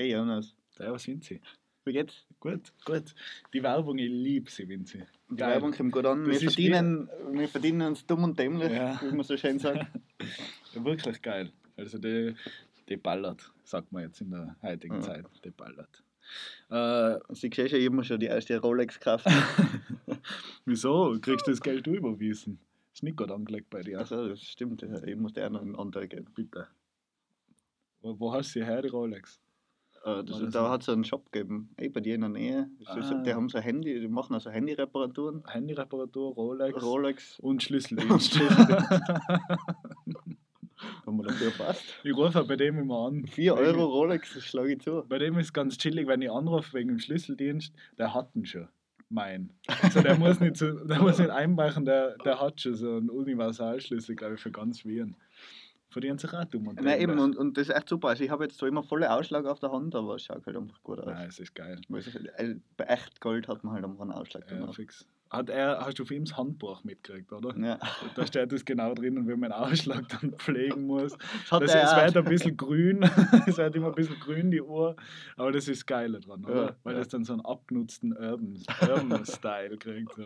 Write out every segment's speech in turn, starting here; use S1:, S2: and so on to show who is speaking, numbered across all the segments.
S1: Hey Jonas,
S2: Ja, was sind sie?
S1: wie geht's?
S2: Gut, gut. Die Werbung, ich liebe sie, Vinci.
S1: Die
S2: Geil.
S1: Werbung kommt gut an.
S2: Das
S1: Wir verdienen, wir verdienen uns dumm und dämlich,
S2: Ja.
S1: wie man so schön sagt.
S2: Ja, wirklich geil. Also die, die ballert, sagt man jetzt in der heutigen
S1: Ja.
S2: Zeit. Die ballert. Äh,
S1: Sie sehen schon immer schon die erste Rolex-Kraft.
S2: wieso? Kriegst du das Geld überwiesen? Ist nicht gut angelegt bei dir.
S1: Also, das stimmt. Ich muss dir einen anderen geben.
S2: Bitte. Wo, hast du her, die Rolex?
S1: Äh, das,
S2: War das
S1: da hat es einen Shop gegeben, eh bei dir in der Nähe.
S2: Ah.
S1: die haben so Handy, die machen also Handyreparaturen.
S2: Handyreparatur, Rolex
S1: Rolex,
S2: und Schlüsseldienst.
S1: wenn man dafür passt.
S2: ich rufe bei dem immer an.
S1: 4
S2: Wegen-
S1: Euro Rolex, das schlage ich zu.
S2: Bei dem ist ganz chillig, wenn ich anrufe wegen dem Schlüsseldienst, der hat ihn schon. Mein. Also der muss nicht, so, der muss nicht einbrechen, der, der hat schon so einen Universalschlüssel, glaube ich, für ganz Wien. Verdienen sich auch dumm und
S1: Nein, eben, und, und das ist echt super. Also ich habe jetzt zwar immer volle Ausschlag auf der Hand, aber es schaut halt einfach gut aus.
S2: Nein, es ist geil.
S1: Weil es ist, äh, bei echt Gold hat man halt einfach einen Ausschlag
S2: Ja,
S1: gemacht.
S2: fix. Hat er, hast du auf ihm das Handbuch mitgekriegt, oder?
S1: Ja.
S2: Da steht das genau drin, wie man einen Ausschlag dann pflegen muss.
S1: Das
S2: Das, es wird ein bisschen grün, es wird immer ein bisschen grün, die Uhr, aber das ist das Geile dran, oder?
S1: Ja,
S2: Weil
S1: ja.
S2: das dann so einen abgenutzten Urban- Urban-Style kriegt. So.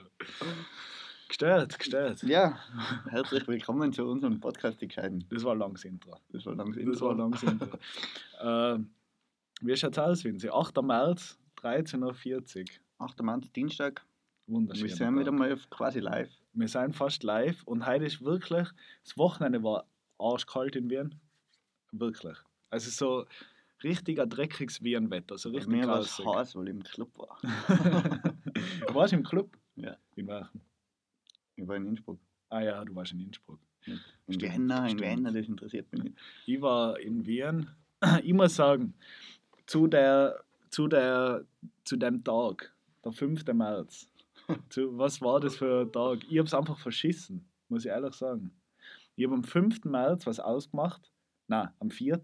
S2: Gestört, gestört.
S1: Ja, herzlich willkommen zu unserem Podcast Die Gescheiten.
S2: Das war ein langes Intro.
S1: Das war langs
S2: Das war ein langes Intro. äh, wie schaut es aus, Vinzi? 8. März, 13.40 Uhr.
S1: 8. März, Dienstag.
S2: Wunderschön.
S1: Wir sind wieder mal quasi live.
S2: Wir sind fast live und heute ist wirklich, das Wochenende war arschkalt in Wien. Wirklich. Also so richtig ein dreckiges Wien-Wetter, so richtig
S1: Mir war es heiß, weil ich im Club war.
S2: du warst im Club?
S1: Ja.
S2: In welchem?
S1: Ich war in Innsbruck.
S2: Ah ja, du warst in Innsbruck.
S1: In
S2: Stimmt,
S1: Vienna, in
S2: stimmt.
S1: Vienna, das interessiert mich nicht.
S2: Ich war in Wien. Ich muss sagen, zu, der, zu, der, zu dem Tag, der 5. März, zu, was war das für ein Tag? Ich habe es einfach verschissen, muss ich ehrlich sagen. Ich habe am 5. März was ausgemacht, nein, am 4.,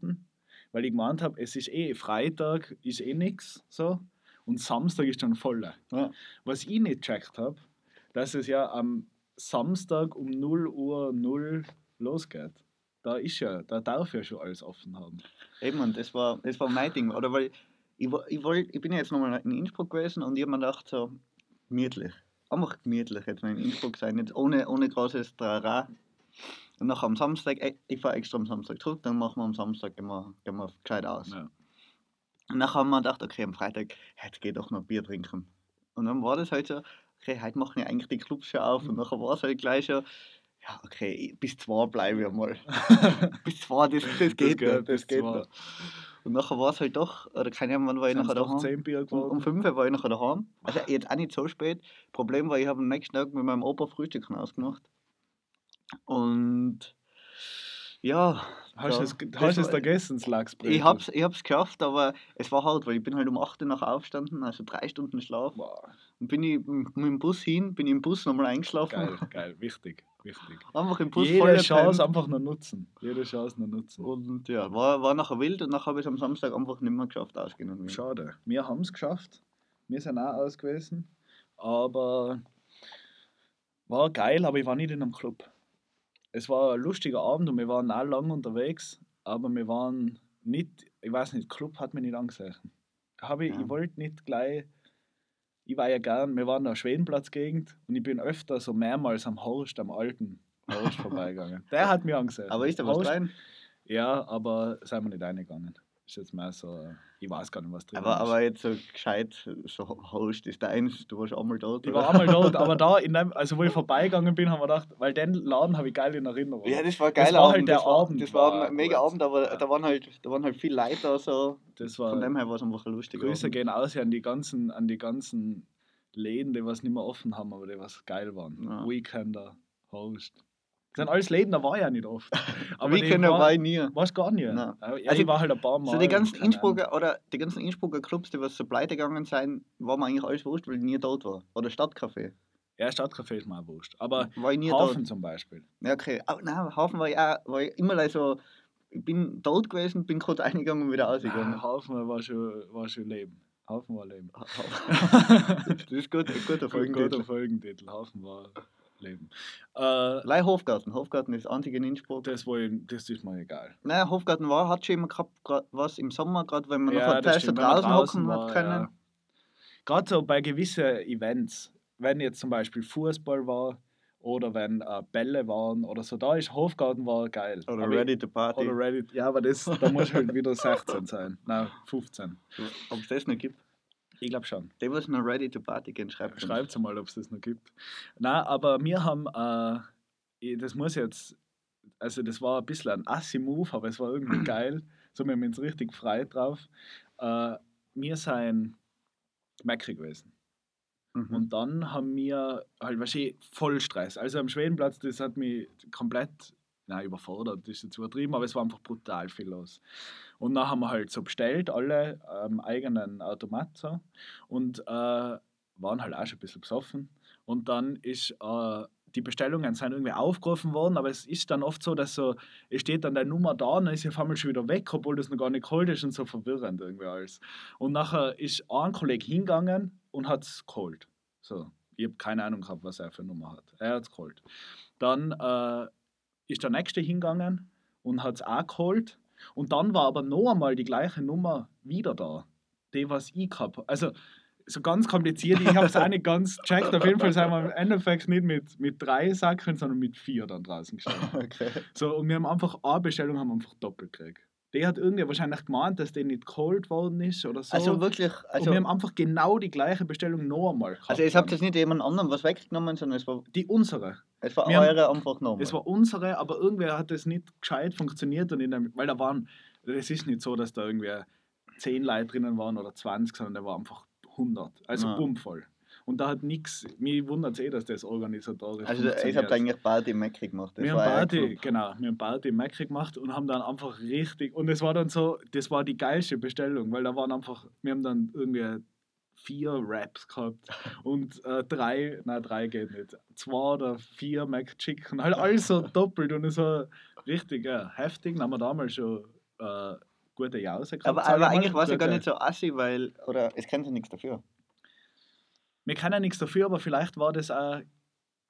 S2: weil ich gemeint habe, es ist eh Freitag, ist eh nichts so und Samstag ist dann voll.
S1: Ja.
S2: Was ich nicht gecheckt habe, dass es ja am Samstag um 0 Uhr 0 losgeht. Da ist ja, da darf ja schon alles offen haben.
S1: Eben, und das war, das war mein Ding. Oder weil ich, ich, wollt, ich bin jetzt nochmal in Innsbruck gewesen und ich habe mir gedacht, so gemütlich. Einfach gemütlich jetzt mal in Innsbruck sein, jetzt ohne, ohne großes Trara. Und nachher am Samstag, ich fahre extra am Samstag zurück, dann machen wir am Samstag gehen wir, gehen wir gescheit aus.
S2: Ja.
S1: Und nachher haben wir gedacht, okay, am Freitag, jetzt geh doch noch Bier trinken. Und dann war das halt so, okay, heute machen ja eigentlich die Clubs schon auf. Und nachher war es halt gleich schon, ja, okay, bis zwei bleibe ich mal. bis zwei, das, das geht
S2: geht
S1: noch, das geht noch. Und nachher war es halt doch, oder keine Ahnung, wann war ich nachher daheim?
S2: 10 Bier
S1: Um, um 5 Uhr war ich nachher daheim. Also jetzt auch nicht so spät. Problem war, ich habe am nächsten Tag mit meinem Opa Frühstück ausgemacht. Und ja,
S2: Hast du es,
S1: das
S2: hast du es vergessen, das
S1: ich hab's, ich hab's geschafft, aber es war hart, weil ich bin halt um 8 Uhr nachher aufgestanden, also drei Stunden Schlaf.
S2: Boah,
S1: Und bin ich mit dem Bus hin, bin ich im Bus nochmal eingeschlafen.
S2: geil, geil, wichtig, wichtig.
S1: Einfach im Bus
S2: Jede
S1: voll
S2: Chance einfach nur nutzen. Jede Chance nur nutzen.
S1: Und ja, war, war nachher wild und nachher habe ich es am Samstag einfach nicht mehr geschafft ausgehen.
S2: Schade. Wir haben es geschafft. Wir sind auch aus gewesen. Aber war geil, aber ich war nicht in einem Club. Es war ein lustiger Abend und wir waren auch lang unterwegs, aber wir waren nicht, ich weiß nicht, Club hat mich nicht angesehen. Habe ich,
S1: Ja.
S2: ich wollte nicht gleich, ich war ja gern, wir waren in der Schwedenplatzgegend und ich bin öfter so mehrmals am Horst, am alten Horst vorbeigegangen. Der hat mich angesehen.
S1: Aber ist da was
S2: Horst-
S1: rein?
S2: Ja, aber sind wir nicht reingegangen. Ist jetzt mehr so, ich weiß gar nicht, was drin
S1: Aber,
S2: ist.
S1: aber jetzt so gescheit, so Host ist deins, du warst einmal dort.
S2: Ich war einmal dort, aber da, in dem, also wo ich vorbeigegangen bin, haben wir gedacht, weil den Laden habe ich geil in Erinnerung.
S1: Ja, das war
S2: Das
S1: geil.
S2: war halt der
S1: das war,
S2: Abend,
S1: Das war
S2: war
S1: ein mega. Abend, aber
S2: Ja.
S1: da waren halt, da waren halt viele Leute da so.
S2: das
S1: Von
S2: war,
S1: dem her war es einfach ein lustiger
S2: Grüße
S1: Abend.
S2: gehen aus an die ganzen, an die ganzen Läden, die was nicht mehr offen haben, aber die was geil waren.
S1: Ja.
S2: Weekender, Host. Sind alles Läden, da war ich ja nicht oft. Aber
S1: können
S2: war,
S1: war ich nie.
S2: war's gar nicht.
S1: Nein.
S2: Ja,
S1: Also,
S2: ich war halt ein paar Mal.
S1: So die ganzen Innsbrucker oder die ganzen Innsbrucker Clubs, die was so pleite gegangen sind, war mir eigentlich alles wurscht, weil ich nie dort war. Oder Stadtcafé.
S2: Ja, Stadtcafé ist mir auch wurscht. Aber
S1: war ich nie
S2: Hafen zum Beispiel.
S1: dort. Ja, okay. Aber nein, Hafen war ich auch, war ich immer so, ich bin dort gewesen, bin kurz eingegangen und wieder
S2: Ja,
S1: ausgegangen.
S2: Hafen war schon, war schon Leben. Hafen war Leben.
S1: das ist gut, ein guter
S2: Guter
S1: Folgentitel.
S2: Folgentitel. Hafen war. Leben. Äh,
S1: Leih Hofgarten. Hofgarten ist einzig in Innsbruck.
S2: das, ich, das ist mir egal.
S1: Nein, Hofgarten war, hat schon immer gehabt, was im Sommer, gerade wenn man noch
S2: Ja, wenn man
S1: draußen
S2: draußen
S1: hocken
S2: war,
S1: hat können.
S2: ja. Gerade so bei gewissen Events, wenn jetzt zum Beispiel Fußball war oder wenn äh, Bälle waren oder so, da ist Hofgarten war geil.
S1: Oder
S2: Aber
S1: Ready to Party.
S2: Oder Ready. Ja, aber das, da muss halt wieder 16 sein. Nein, 15.
S1: Ob es das noch gibt.
S2: Ich glaube schon.
S1: Die, was noch Ready to Party gehen, schreibt uns.
S2: Schreibt mal, ob es das noch gibt. Nein, aber wir haben, äh, das muss jetzt, also das war ein bisschen ein Assi-Move, aber es war irgendwie geil. So, wir haben uns richtig frei drauf. Äh, wir sind Mäckrig gewesen.
S1: Mhm.
S2: Und dann haben wir halt wahrscheinlich voll Stress. Also am Schwedenplatz, das hat mich komplett, na überfordert, das ist jetzt übertrieben, aber es war einfach brutal viel los. Und dann haben wir halt so bestellt, alle am eigenen Automat so, und äh, waren halt auch schon ein bisschen besoffen. Und dann ist äh, die Bestellungen sind irgendwie aufgerufen worden, aber es ist dann oft so, dass so, es steht dann deine Nummer da und dann ist sie auf einmal schon wieder weg, obwohl das noch gar nicht geholt ist und so verwirrend irgendwie alles. Und nachher ist ein Kollege hingegangen und hat es geholt. So, ich habe keine Ahnung gehabt, was er für eine Nummer hat. Er hat es geholt. Dann äh, ist der nächste hingegangen und hat es auch geholt. Und dann war aber noch einmal die gleiche Nummer wieder da. Die, was ich gehabt habe. Also, so ganz kompliziert, ich habe es auch nicht ganz gecheckt. Auf jeden Fall sind wir im Endeffekt nicht mit, mit drei Sacken, sondern mit vier dann draußen gestanden.
S1: Okay.
S2: So, und wir haben einfach eine Bestellung haben wir einfach doppelt gekriegt. Der hat irgendwie wahrscheinlich gemeint, dass der nicht geholt worden ist oder so.
S1: Also wirklich,
S2: und
S1: also,
S2: wir haben einfach genau die gleiche Bestellung noch einmal gehabt.
S1: also es habt jetzt nicht jemand anderem was weggenommen, sondern es war,
S2: die unsere.
S1: Es war
S2: Wir haben-
S1: eure einfach genommen.
S2: Es war unsere, aber irgendwer hat das nicht gescheit funktioniert. Und in der, weil da waren, es ist nicht so, dass da irgendwie 10 Leute drinnen waren oder 20, sondern da war einfach 100. Also bummvoll. Und da hat nichts, mich wundert es eh, dass das organisatorisch
S1: also ich habt eigentlich Party im Mäckrig gemacht. Das
S2: wir haben Party, genau, wir haben Party im Macri gemacht und haben dann einfach richtig, und es war dann so, das war die geilste Bestellung, weil da waren einfach, wir haben dann irgendwie vier Raps gehabt und äh, drei, nein, drei geht nicht, zwei oder vier McChicken, halt alles so doppelt und es war richtig ja, heftig, dann haben wir damals schon äh, gute Jause gehabt.
S1: Aber, aber eigentlich war es ja gar nicht so assi, weil, oder es kennt ja nichts dafür.
S2: wir können ja nichts dafür, aber vielleicht war das auch.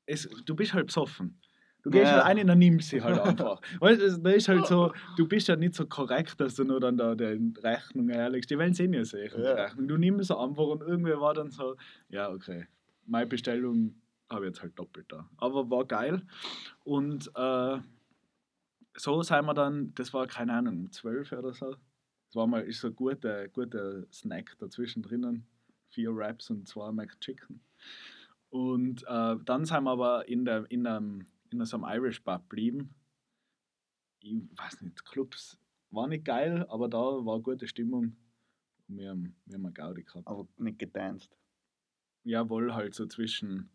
S2: Es, du bist halt besoffen. Du gehst
S1: Ja.
S2: halt ein und dann nimmst sie halt einfach. Weißt du, da ist halt so, du bist ja nicht so korrekt, dass du nur dann da die Rechnung herlegst. Die wollen sie nicht sehen, die
S1: Ja.
S2: Rechnung. Du nimmst sie einfach und irgendwer war dann so, ja, okay, meine Bestellung habe ich jetzt halt doppelt da. Aber war geil. Und äh, so sind wir dann, das war keine Ahnung, um 12 oder so. Das war mal ist so ein guter, guter Snack dazwischen drinnen. Vier Wraps und zwei McChicken. Und äh, dann sind wir aber in, der, in, einem, in so einem Irish Pub geblieben. Ich weiß nicht, Clubs war nicht geil, aber da war gute Stimmung. Und wir haben, wir haben eine Gaudi gehabt.
S1: Aber nicht getanzt.
S2: Jawohl, halt so zwischen,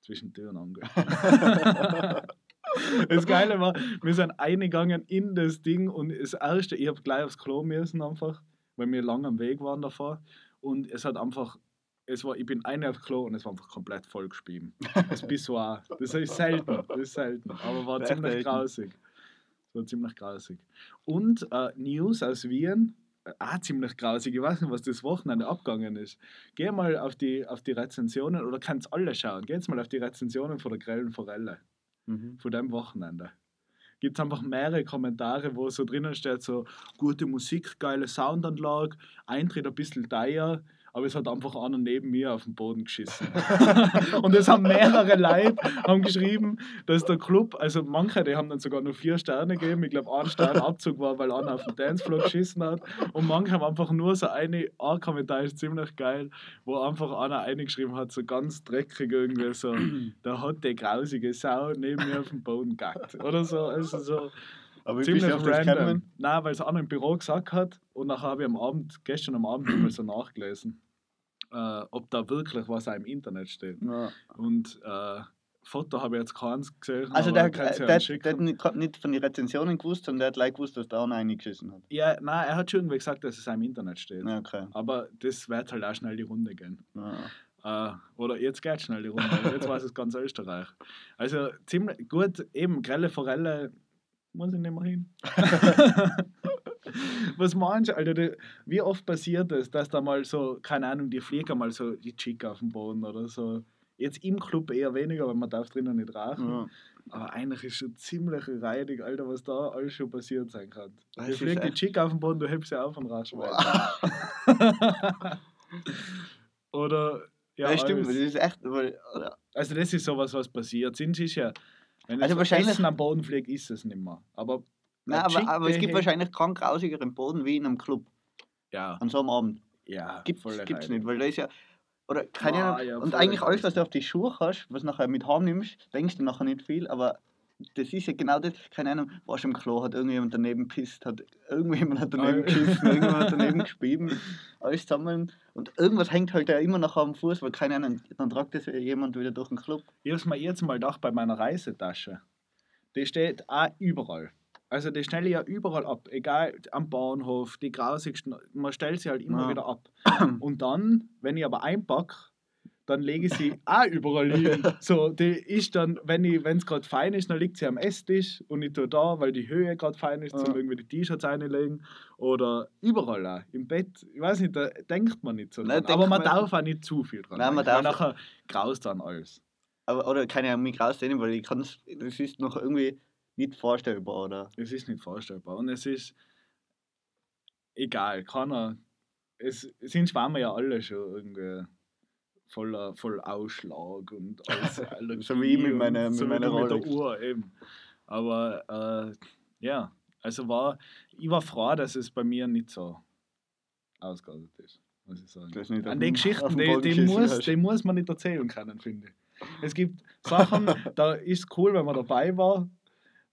S2: zwischen Tür und Angel. das Geile war, wir sind eingegangen in das Ding und das erste, ich habe gleich aufs Klo müssen einfach, weil wir lang am Weg waren davor. Und es hat einfach, es war, ich bin eine aufs Klo und es war einfach komplett voll gespieben. Das Pissoir. Das ist selten, das ist selten, aber war
S1: Echt
S2: ziemlich
S1: selten.
S2: grausig. Das war ziemlich grausig. Und äh, News aus Wien, äh, auch ziemlich grausig. Ich weiß nicht, was das Wochenende abgegangen ist. Geh mal auf die, auf die Rezensionen oder kannst alle schauen. Geh jetzt mal auf die Rezensionen von der Grellen Forelle
S1: Mhm.
S2: von dem Wochenende. Gibt es einfach mehrere Kommentare, wo so drinnen steht: so gute Musik, geile Soundanlage, Eintritt ein bisschen teuer, aber es hat einfach einer neben mir auf den Boden geschissen. und es haben mehrere Leute haben geschrieben, dass der Club, also manche, die haben dann sogar nur vier Sterne gegeben. Ich glaube, ein Stern Abzug war, weil einer auf den Dancefloor geschissen hat. Und manche haben einfach nur so eine, ein Kommentar ist ziemlich geil, wo einfach einer eingeschrieben hat, so ganz dreckig irgendwie so, da hat die grausige Sau neben mir auf dem Boden gackt. Oder so, also so
S1: Aber
S2: ziemlich
S1: das
S2: random. Nein, weil es einer im Büro gesagt hat und nachher habe ich am Abend, gestern am Abend mal so nachgelesen, äh, ob da wirklich was auch im Internet steht.
S1: Ja.
S2: Und äh, Foto habe ich jetzt keins gesehen.
S1: Also der, der, der, der hat nicht- nicht von den Rezensionen gewusst, sondern der hat gleich gewusst, dass da einer eingeschissen hat.
S2: Ja, nein, er hat schon irgendwie gesagt, dass es auch im Internet steht.
S1: Ja, okay.
S2: Aber das wird halt auch schnell die Runde gehen. Äh, oder jetzt geht schnell die Runde. Jetzt weiß es ganz Österreich. Also ziemlich gut, eben grelle Forelle muss ich nicht mehr hin. Was meinst du, Alter? Wie oft passiert es, dass da mal so, keine Ahnung, die Flieger mal so die Chick auf dem Boden oder so Jetzt im Club eher weniger, weil man darf drinnen nicht rauchen.
S1: Ja.
S2: Aber eigentlich ist schon ziemlich reinig, Alter, was da alles schon passiert sein kann.
S1: Das ist
S2: fliegt die Chick auf den Boden, du hebst sie auf und rauchst
S1: Wow.
S2: weiter. Oder, ja,
S1: Ja, stimmt, das
S2: alles.
S1: ist echt. Weil,
S2: Also das ist sowas, was passiert. Sonst ist ja, wenn
S1: Also wahrscheinlich-
S2: Essen am Boden fliegt, ist es nicht mehr. Aber
S1: nein,
S2: ein
S1: aber, aber es gibt wahrscheinlich keinen grausigeren Boden wie in einem Club
S2: Ja,
S1: an so einem Abend.
S2: ja,
S1: gibt's
S2: reinig.
S1: nicht, weil da ist ja. Oder keine
S2: Ah,
S1: Ahnung.
S2: ja,
S1: und eigentlich alles, was du auf die Schuhe hast, was nachher mit heim nimmst, denkst du nachher nicht viel, aber das ist ja genau das, keine Ahnung, warst im Klo, hat irgendjemand daneben pisst, hat irgendjemand hat daneben geschissen, irgendjemand hat daneben gespieben, alles zusammen. Und irgendwas hängt halt ja immer nachher am Fuß, weil keine Ahnung, dann tragt das jemand wieder durch den Club.
S2: Ich habe es mir jetzt mal gedacht bei meiner Reisetasche. Die steht auch überall. Also die stelle ich ja überall ab. Egal, am Bahnhof, die grausigsten. Man stellt sie halt immer
S1: Ja.
S2: wieder ab. Und dann, wenn ich aber einpacke, dann lege ich sie auch überall hin. So, die ist dann, wenn es gerade fein ist, dann liegt sie am Esstisch und ich tue da, weil die Höhe gerade fein ist, zum
S1: Ja.
S2: irgendwie die T-Shirts reinlegen. Oder überall auch. Im Bett, ich weiß nicht, da denkt man nicht so
S1: Nein,
S2: dran. Aber man
S1: man-
S2: darf auch nicht zu viel dran.
S1: Nein, man
S2: weil
S1: darf-
S2: nachher graust dann alles.
S1: Aber, oder keine Ahnung, mich rausnehmen, weil ich kann das ist noch irgendwie nicht vorstellbar, oder?
S2: Es ist nicht vorstellbar. Und es ist egal, keiner. Es sind Schwammer ja alle schon irgendwie voller voll Ausschlag und alles
S1: So wie ich mit meiner- mit
S2: so
S1: meiner
S2: mit der. Uhr eben. Aber äh, ja, also war ich war froh, dass es bei mir nicht so ausgeartet ist, muss ich sagen. An den Geschichten, die, die, muss, die muss man nicht erzählen können, finde ich. Es gibt Sachen, da ist cool, wenn man dabei war,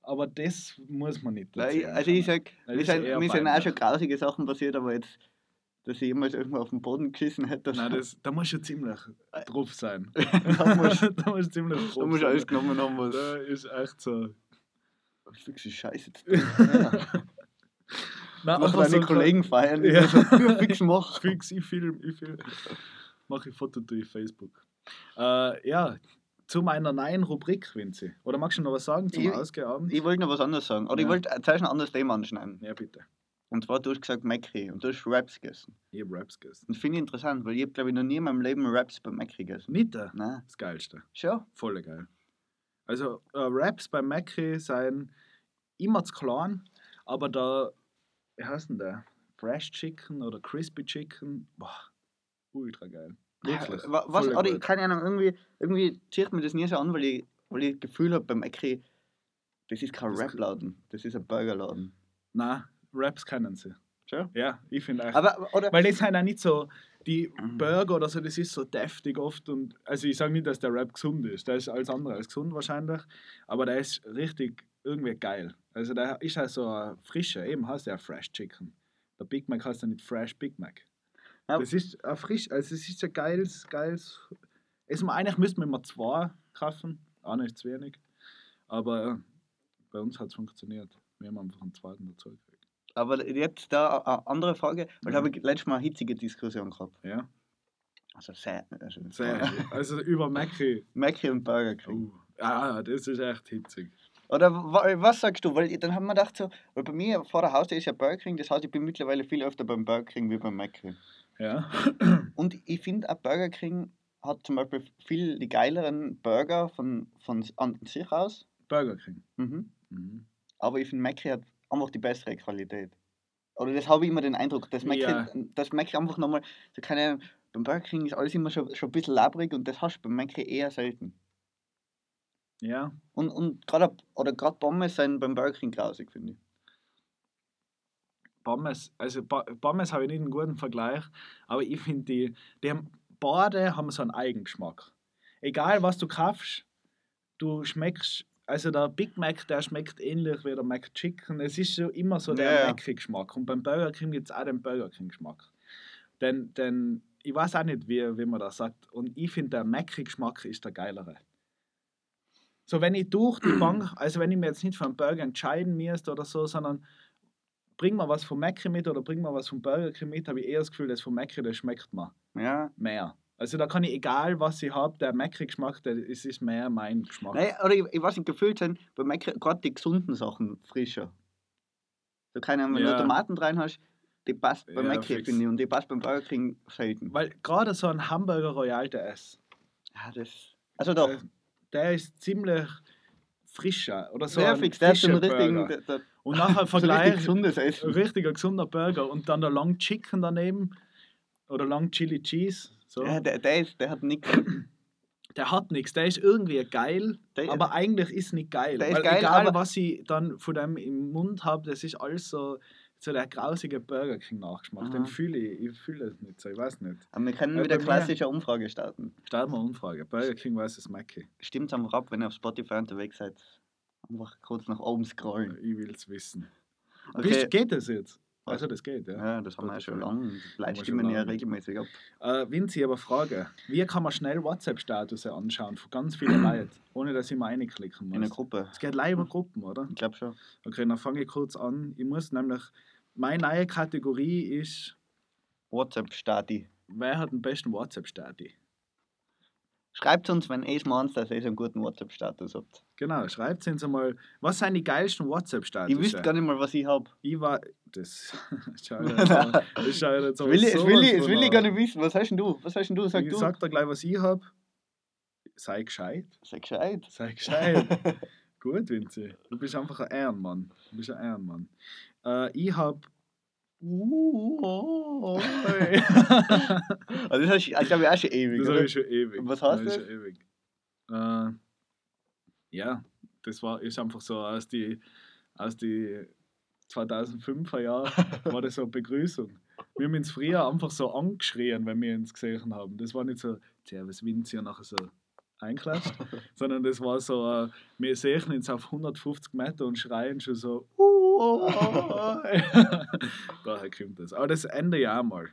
S2: aber das muss man nicht erzählen.
S1: also ich sag, mir sind, mir sind auch schon grausige Sachen passiert, aber jetzt, dass ich jemals irgendwo auf den Boden geschissen hätte,
S2: Nein, das, da muss schon ziemlich drauf sein.
S1: da musst
S2: muss ziemlich drauf
S1: da musst du alles genommen haben, was
S2: Da ist echt so.
S1: fix ist Scheiße. Ja.
S2: Nein,
S1: Mach deine
S2: so
S1: Kollegen feiern, die
S2: Ja.
S1: das so fix machen.
S2: Fix, ich film, ich film. Mache ich Foto durch Facebook. Äh, ja, zu meiner neuen Rubrik, Vinzi. Oder magst du noch was sagen zum
S1: Ich-
S2: Ausgeabend?
S1: Ich wollte noch was anderes sagen. Oder ich
S2: Ja.
S1: wollte zuerst ein anderes Thema anschneiden.
S2: Ja, bitte.
S1: Und zwar, du hast gesagt Macri und du hast Raps gegessen.
S2: Ich hab Raps gegessen.
S1: Und das finde ich interessant, weil ich habe, glaube ich, noch nie in meinem Leben Raps beim Macri gegessen.
S2: Nicht der.
S1: Nein.
S2: Das Geilste.
S1: Schon?
S2: Voll geil. Also, äh, Raps bei Macri sind immer zu klein, aber da, wie heißt denn der? Fresh Chicken oder Crispy Chicken, boah, ultra geil. Wirklich.
S1: Wa- Was, oder ich keine Ahnung, irgendwie, irgendwie zieht mir das nie so an, weil ich, weil ich das Gefühl habe beim Macri, das ist kein Rap-Laden, das ist ein Burgerladen.
S2: Nein, Raps kennen sie.
S1: Schon?
S2: Ja, ich finde echt.
S1: Aber, oder,
S2: Weil das sind auch nicht so, die
S1: Mhm.
S2: Burger oder so, das ist so deftig oft und, also ich sage nicht, dass der Rap gesund ist, der ist alles andere als gesund wahrscheinlich, aber der ist richtig irgendwie geil. Also der ist halt so ein frischer, eben heißt der Fresh Chicken. Der Big Mac heißt ja nicht Fresh Big Mac.
S1: Ja.
S2: Das ist ein frisch, also es ist ein geiles, geiles, also eigentlich müssten wir immer zwei kaufen, einer ist zu wenig, aber bei uns hat es funktioniert. Wir haben einfach einen zweiten dazu gekriegt.
S1: Aber jetzt da eine andere Frage, weil da habe ich letztes Mal eine hitzige Diskussion gehabt.
S2: Ja,
S1: Also sehr, also
S2: sehr, also über Macri.
S1: Macri und Burger King.
S2: Oh, ja, das ist echt hitzig.
S1: Oder wa- was sagst du? Weil dann haben wir gedacht so, weil bei mir vor der Haustür ist ja Burger King, das heißt, ich bin mittlerweile viel öfter beim Burger King wie beim Macri.
S2: Ja.
S1: Und ich finde auch Burger King hat zum Beispiel viel die geileren Burger von, von an sich aus.
S2: Burger King.
S1: Mhm.
S2: Mhm.
S1: Aber ich finde, Macri hat einfach die bessere Qualität. Oder das habe ich immer den Eindruck, dass Macri,
S2: Ja.
S1: dass Macri einfach nochmal, so keine beim Burger King ist alles immer schon, schon ein bisschen labrig und das hast du beim Macri eher selten.
S2: Ja.
S1: Und, und gerade oder gerade Pommes sind beim Burger King grausig, finde ich.
S2: Pommes, also Pommes habe ich nicht einen guten Vergleich, aber ich finde, die, die haben, beide haben so einen Eigengeschmack. Egal was du kaufst, du schmeckst, also der Big Mac, der schmeckt ähnlich wie der McChicken. Es ist so immer so der
S1: ja.
S2: Macri-Geschmack. Und beim Burger King gibt es auch den Burger King-Geschmack. Denn, denn ich weiß auch nicht, wie, wie man das sagt. Und ich finde, der Macri-Geschmack ist der geilere. So, wenn ich durch die Bank, also wenn ich mir jetzt nicht für einen Burger entscheiden müsste oder so, sondern bring mal was vom Macri mit oder bring mal was vom Burger King mit, habe ich eher das Gefühl, das vom Macri, das schmeckt mir
S1: Ja.
S2: mehr. Also da kann ich, egal was ich habe, der Macri-Geschmack, der, es ist mehr mein Geschmack.
S1: Nein, oder ich, ich weiß nicht, gefühlt sind bei Macri gerade die gesunden Sachen frischer. So keine Ahnung, wenn
S2: Ja.
S1: du Tomaten rein hast, die passt beim
S2: Ja, fix.
S1: finde ich, und die passt beim Burger King selten.
S2: Weil gerade so ein Hamburger Royal, der ist,
S1: Ja, das. Also doch.
S2: Der, der ist ziemlich frischer oder so. Ein
S1: fix, der einen
S2: frischer
S1: richtigen.
S2: Burger.
S1: Der, der,
S2: Und nachher
S1: so richtig Essen.
S2: richtiger gesunder Burger und dann der Long Chicken daneben oder Long Chili Cheese. So.
S1: Ja, der, der, ist, der hat nichts.
S2: Der hat nichts, der ist irgendwie geil,
S1: Der-
S2: aber eigentlich ist nicht geil.
S1: Der ist
S2: weil
S1: geil,
S2: egal, was ich dann von dem im Mund habe, das ist alles so, so der grausige Burger King Nachgeschmack. Den fühle ich, ich fühle es nicht so, ich weiß nicht.
S1: Aber wir können wieder klassische Umfrage starten.
S2: Mal eine Umfrage. Burger King vs. Mackie.
S1: Stimmt einfach ab, wenn ihr auf Spotify unterwegs seid. Einfach kurz nach oben scrollen.
S2: Ich will es wissen.
S1: Okay.
S2: Bist, geht das jetzt? Also das geht, ja.
S1: Ja, das haben wir ja schon lange. Leute stimmen ja regelmäßig ab.
S2: Äh, Vinci, aber Frage. Wie kann man schnell WhatsApp-Status anschauen von ganz vielen Leuten, ohne dass ich mal reinklicken
S1: In einer
S2: muss?
S1: Gruppe.
S2: Es geht live über Gruppen, oder?
S1: Ich glaube schon.
S2: Okay, dann fange ich kurz an. Ich muss nämlich, meine neue Kategorie ist,
S1: WhatsApp-Stati.
S2: wer hat den besten WhatsApp-Stati?
S1: Schreibt uns, wenn ihr meint, dass ihr so einen guten WhatsApp-Status habt.
S2: Genau, schreibt uns einmal, was sind die geilsten WhatsApp-Status?
S1: Ich wüsste gar nicht mal, was ich habe.
S2: Ich war, das schau ich jetzt mal- das schau ich jetzt
S1: will, ich, das
S2: sowas
S1: will, ich, will ich
S2: an.
S1: gar nicht wissen. Was hast denn du? Was hast denn du? Sag
S2: ich
S1: du.
S2: sag dir gleich, was ich habe. Sei gescheit.
S1: Sag gescheit.
S2: Sei gescheit. Gut, Vinci. Du bist einfach ein Ehrenmann. Du bist ein Ehrenmann. Äh, ich habe. Uh,
S1: Also das hast du, ich glaube auch schon ewig.
S2: das habe ich schon ewig.
S1: Und was heißt
S2: das?
S1: das?
S2: Schon ewig. Äh, ja, das war ist einfach so aus die, aus die 2005er Jahren war das so eine Begrüßung. Wir haben uns früher einfach so angeschrien, wenn wir uns gesehen haben. Das war nicht so, Servus Vinci und nachher so einklatscht, sondern das war so, äh, wir sehen uns auf 150 Meter und schreien schon so, uh, oh, oh. daher kommt das. Aber das Ende ja auch mal.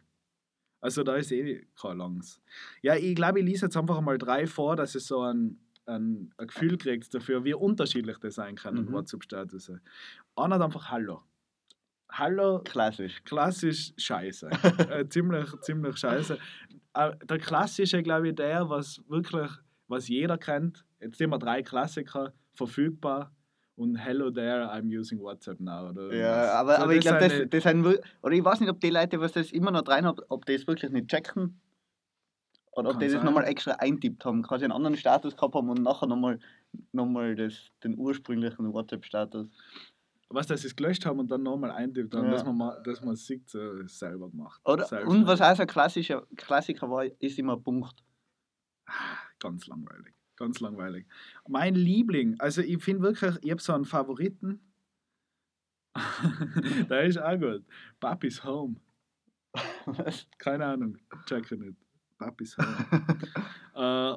S2: Also da ist eh kein langes. Ja, ich glaube, ich lese jetzt einfach mal drei vor, dass es so ein, ein, ein Gefühl kriegt dafür, wie unterschiedlich das sein kann,
S1: Mhm.
S2: WhatsApp-Status. Einer hat einfach Hallo. Hallo,
S1: Klassisch.
S2: klassisch scheiße. äh, ziemlich, ziemlich scheiße. Äh, der klassische, glaube ich, der, was wirklich, was jeder kennt. Jetzt sind wir drei Klassiker verfügbar und Hello there, I'm using WhatsApp now. Oder
S1: Ja,
S2: was.
S1: aber,
S2: So,
S1: aber ich glaube, das,
S2: die-
S1: das sind, oder ich weiß nicht, ob die Leute, was das immer noch rein haben, ob die das wirklich nicht checken. Oder ob
S2: Kann
S1: die das nochmal extra eintippt haben, quasi einen anderen Status gehabt haben und nachher nochmal noch mal das, den ursprünglichen WhatsApp-Status.
S2: was, dass sie es gelöscht haben und dann nochmal eintippt haben,
S1: Ja.
S2: dass man, mal, dass man es sieht, so selber gemacht.
S1: Oder,
S2: Selbst
S1: und was auch so ein klassischer Klassiker war, ist immer Punkt.
S2: Ganz langweilig. Ganz langweilig. Mein Liebling, also ich finde wirklich, ich habe so einen Favoriten. Der ist auch gut. Papi's Home. Keine Ahnung, check ich nicht. Papi's Home. äh,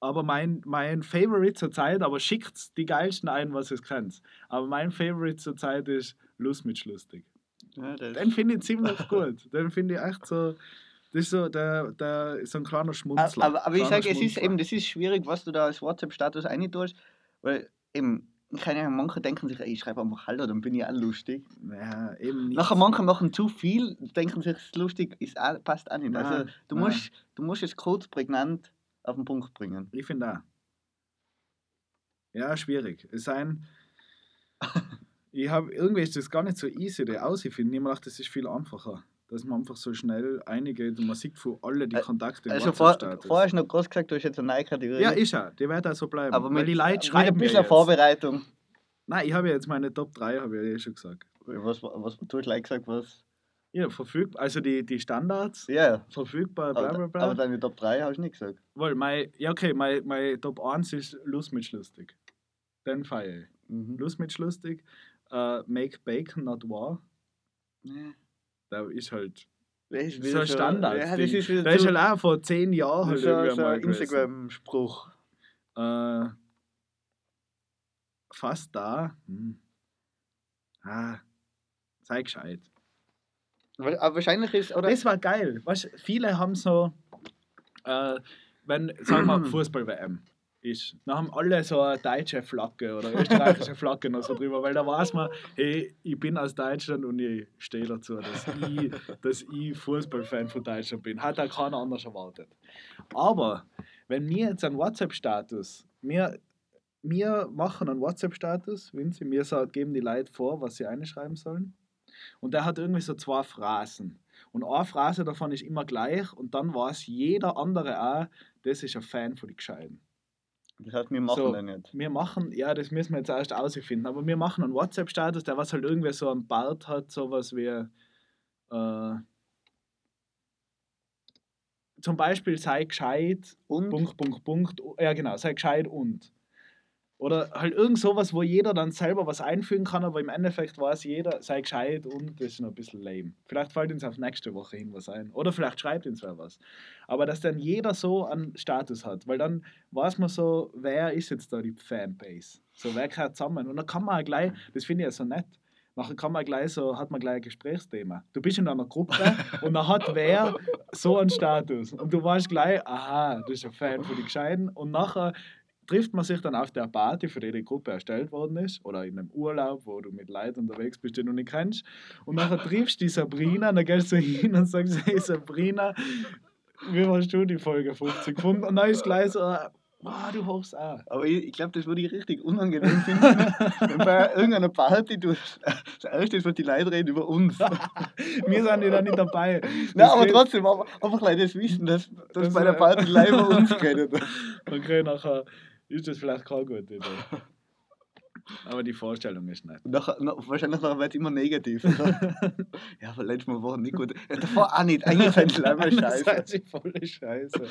S2: aber mein, mein Favorite zur Zeit, aber schickt die geilsten ein, was es kennt. Aber mein Favorite zur Zeit ist Lust mit Schlustig.
S1: ja,
S2: Den finde ich ziemlich gut. Den finde ich echt so. Das ist so, der, der so ein kleiner Schmunzler.
S1: aber, aber ich sage, es ist eben, das ist schwierig, was du da als WhatsApp-Status reintust, weil eben, keine Ahnung, manche denken sich, ey, ich schreibe einfach Hallo, dann bin ich auch lustig.
S2: Ja, eben nicht.
S1: Nachher manche machen zu viel, denken sich, es ist lustig, ist auch, passt auch nicht.
S2: Nein,
S1: also du
S2: nein.
S1: musst, du musst es kurz prägnant auf den Punkt bringen.
S2: Ich finde auch. Ja, schwierig. Es sein. ich habe irgendwie ist das gar nicht so easy, die auszufinden. Ich habe mir gedacht, das ist viel einfacher. Dass man einfach so schnell eingeht und man sieht von alle die Kontakte
S1: Also vor, vorher hast du noch groß gesagt, du hast jetzt eine neue Kategorie.
S2: Ja, ist er. Die wird auch so bleiben.
S1: aber mit,
S2: die Leute
S1: mit
S2: schreiben
S1: ein
S2: mir
S1: bisschen. Vorbereitung.
S2: Nein, ich habe ja jetzt meine Top 3, habe ich ja eh schon gesagt.
S1: Was, was du hast gleich gesagt, was?
S2: Ja, verfügbar. Also die, die Standards,
S1: Ja,
S2: verfügbar, bla bla
S1: aber,
S2: bla.
S1: aber deine Top 3 hast du nicht gesagt.
S2: Weil mein, ja, okay, mein, mein Top 1 ist Lust mit Schlustig. Den feiere ich.
S1: Mhm.
S2: Lust mit Schlustig. Äh, Make Bacon Not War.
S1: Ja.
S2: Der ist halt
S1: Das ist
S2: so ein Standard.
S1: Ja, das ist
S2: der ist halt auch vor zehn Jahren halt
S1: so,
S2: mal
S1: ein. Instagram-Spruch.
S2: Äh, fast da. Hm. Ah, sei gescheit.
S1: Aber wahrscheinlich ist, oder?
S2: Das war geil. Weißt, viele haben so, äh, wenn, sagen wir, Fußball-WM ist, dann haben alle so eine deutsche Flagge oder österreichische Flagge noch so drüber, weil da weiß man, hey, ich bin aus Deutschland und ich stehe dazu, dass ich, dass ich Fußballfan von Deutschland bin. Hat auch keiner anders erwartet. Aber wenn wir jetzt einen WhatsApp-Status, wir, wir machen einen WhatsApp-Status, Vinci, wir sa- geben die Leute vor, was sie einschreiben sollen. Und der hat irgendwie so zwei Phrasen. Und eine Phrase davon ist immer gleich und dann weiß jeder andere auch, das ist ein Fan von den Gescheiten.
S1: Das heißt, wir machen
S2: So.
S1: dann nicht.
S2: Wir machen, ja, das müssen wir jetzt erst ausfinden, aber wir machen einen WhatsApp-Status, der was halt irgendwie so einen Bart hat, sowas wie äh, zum Beispiel sei gescheit,
S1: Und
S2: Punkt, Punkt, Punkt, ja genau, sei gescheit und. Oder halt irgend sowas, wo jeder dann selber was einfügen kann, aber im Endeffekt weiß jeder, sei gescheit und das ist noch ein bisschen lame. Vielleicht fällt uns auf nächste Woche hin was ein. Oder vielleicht schreibt uns wer was. Aber dass dann jeder so einen Status hat, weil dann weiß man so, wer ist jetzt da die Fanbase? So, wer gehört zusammen? Und dann kann man auch gleich, das finde ich ja so nett, nachher kann man gleich so, hat man gleich ein Gesprächsthema. Du bist in einer Gruppe und dann hat wer so einen Status. Und du weißt gleich, aha, das ist ein Fan von den Gescheiten. Und nachher trifft man sich dann auf der Party, für die die Gruppe erstellt worden ist, oder in einem Urlaub, wo du mit Leuten unterwegs bist, die du nicht kennst. Und nachher triffst du die Sabrina, und dann gehst du hin und sagst, hey Sabrina, wie hast du die Folge 50 gefunden? Und dann ist gleich so, wow, du hochst auch.
S1: Aber ich, ich glaube, das würde ich richtig unangenehm finden, wenn bei irgendeiner Party du das erste ist, was die Leute reden über uns.
S2: Wir sind ja da nicht dabei.
S1: Nein, aber trotzdem, aber einfach Leute das wissen, dass, dass
S2: Das
S1: bei der Party live über uns geredet.
S2: Okay, nachher ist das vielleicht keine gute Idee. Aber die Vorstellung ist nett.
S1: Und nachher, na, wahrscheinlich nachher wird es immer negativ. Ja, aber letztes Mal war nicht gut. Ja, davor auch nicht. Eigentlich sind sie leider
S2: Das
S1: scheiße.
S2: ist voll scheiße.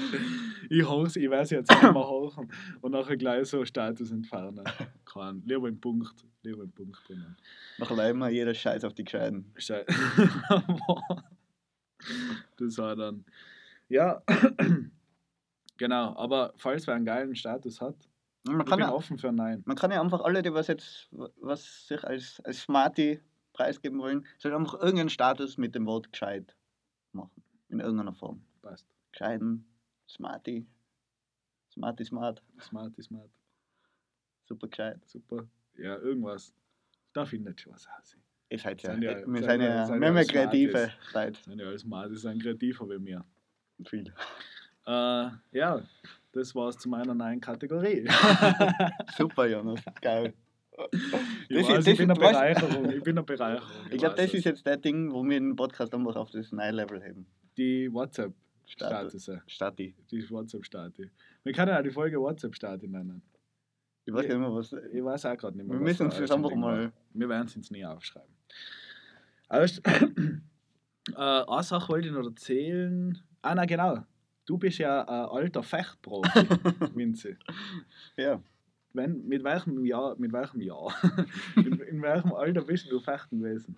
S2: Ich hoch's, ich weiß jetzt nicht mehr hochen und nachher gleich so Status entfernen. Kein, lieber im Punkt, lieber im Punkt bringen.
S1: Nachher leider immer jeder Scheiß auf die Gescheiten.
S2: Schei- das war dann. Ja, genau, aber falls wer einen geilen Status hat,
S1: Man
S2: ich
S1: kann,
S2: bin
S1: ja,
S2: offen für Nein.
S1: man kann ja einfach alle, die was jetzt was sich als, als Smarty preisgeben wollen, sollen einfach irgendeinen Status mit dem Wort gescheit machen. In irgendeiner Form.
S2: Passt.
S1: Gescheiten, Smarty, Smarty Smart,
S2: Smart ist smart.
S1: super gescheit.
S2: Super. Ja, irgendwas. Da findet schon was aus.
S1: Ist halt ja.
S2: Sind ja-
S1: wir
S2: sind
S1: sind
S2: ja-
S1: ja,
S2: sind
S1: wir haben ja kreative Leute.
S2: Sind ja alles smart, die sind kreativer wie mir.
S1: Viel.
S2: Äh, ja, das war's zu meiner neuen Kategorie.
S1: Super, Jonas. Geil.
S2: ich
S1: Das
S2: weiß,
S1: ist-
S2: ich
S1: das
S2: bin eine Bereicherung. Ich bin eine Bereicherung.
S1: Ich glaube, das
S2: es.
S1: ist jetzt der Ding, wo wir den Podcast einfach auf das neue Level heben.
S2: die WhatsApp-Status.
S1: Status. Stati.
S2: Die WhatsApp-Stati. Wir können ja die Folge WhatsApp-Stati nennen.
S1: Ich weiß nicht mehr, was.
S2: Ich weiß auch gerade nicht mehr.
S1: Wir
S2: was
S1: müssen uns das einfach mal.
S2: Wir werden es uns nie aufschreiben. Erst, äh, eine Sache wollte ich noch erzählen. Ah, na genau. Du bist ja ein alter Fechtprofi, Vinzi.
S1: Ja.
S2: Wenn, mit welchem Jahr, mit welchem Jahr, in, in welchem Alter bist du fechten gewesen?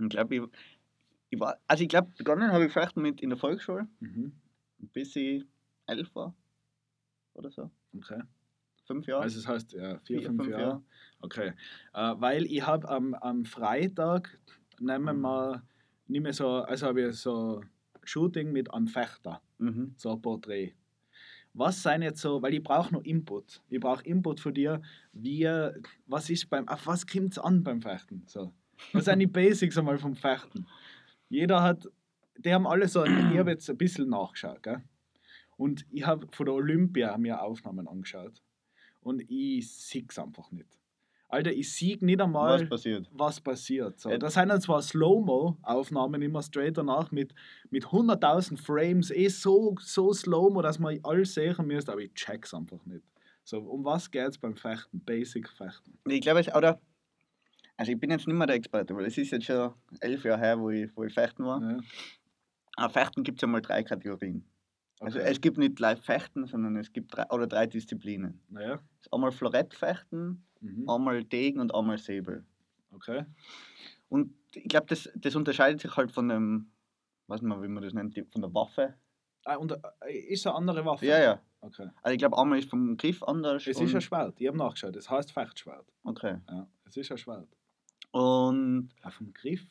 S1: Ich glaube, ich, ich war. Also, ich glaube, begonnen habe ich vielleicht mit in der Volksschule,
S2: Mhm.
S1: bis ich elf war. Oder so.
S2: Okay.
S1: Fünf Jahre.
S2: Also das heißt, ja, vier,
S1: Vier,
S2: fünf,
S1: fünf
S2: Jahre.
S1: Jahre.
S2: Okay. Äh, weil ich habe am, am Freitag nehmen wir, nehme so, also habe ich so Shooting mit einem Fechter,
S1: mhm.
S2: so ein Porträt. Was sind jetzt so, weil ich brauche noch Input. Ich brauche Input von dir, wie, was ist beim, auf was kommt es an beim Fechten? So. Was sind die Basics einmal vom Fechten? Jeder hat, die haben alle so, ich habe jetzt ein bisschen nachgeschaut, gell? Und ich habe von der Olympia mir Aufnahmen angeschaut. Und ich sehe es einfach nicht. Alter, ich sehe nicht einmal,
S1: Was passiert?
S2: was passiert. So. Das sind dann zwar Slow-Mo-Aufnahmen immer straight danach mit, mit 100.000 Frames, eh so, so Slow-Mo, dass man alles sehen müsste, aber ich check's einfach nicht. So, um was geht's beim Fechten? Basic Fechten.
S1: Ich glaube, es oder. Also, ich bin jetzt nicht mehr der Experte, weil es ist jetzt schon elf Jahre her, wo ich, wo ich fechten war.
S2: Ja.
S1: Aber Fechten gibt es ja mal drei Kategorien. Also,
S2: Okay.
S1: es gibt nicht live Fechten, sondern es gibt drei, oder drei Disziplinen.
S2: Naja.
S1: Es ist einmal Florettfechten,
S2: Mhm.
S1: einmal Degen und einmal Säbel.
S2: Okay.
S1: Und ich glaube, das, das unterscheidet sich halt von dem, weiß nicht mehr, wie man das nennt, von der Waffe.
S2: Ah, und äh, ist eine andere Waffe?
S1: Ja, ja.
S2: Okay.
S1: Also ich glaube, einmal ist vom Griff anders.
S2: Es ist ein Schwert. Ich habe nachgeschaut. Es heißt Fechtschwert.
S1: Okay.
S2: Ja, es ist ein Schwert.
S1: Und
S2: Auf dem Griff?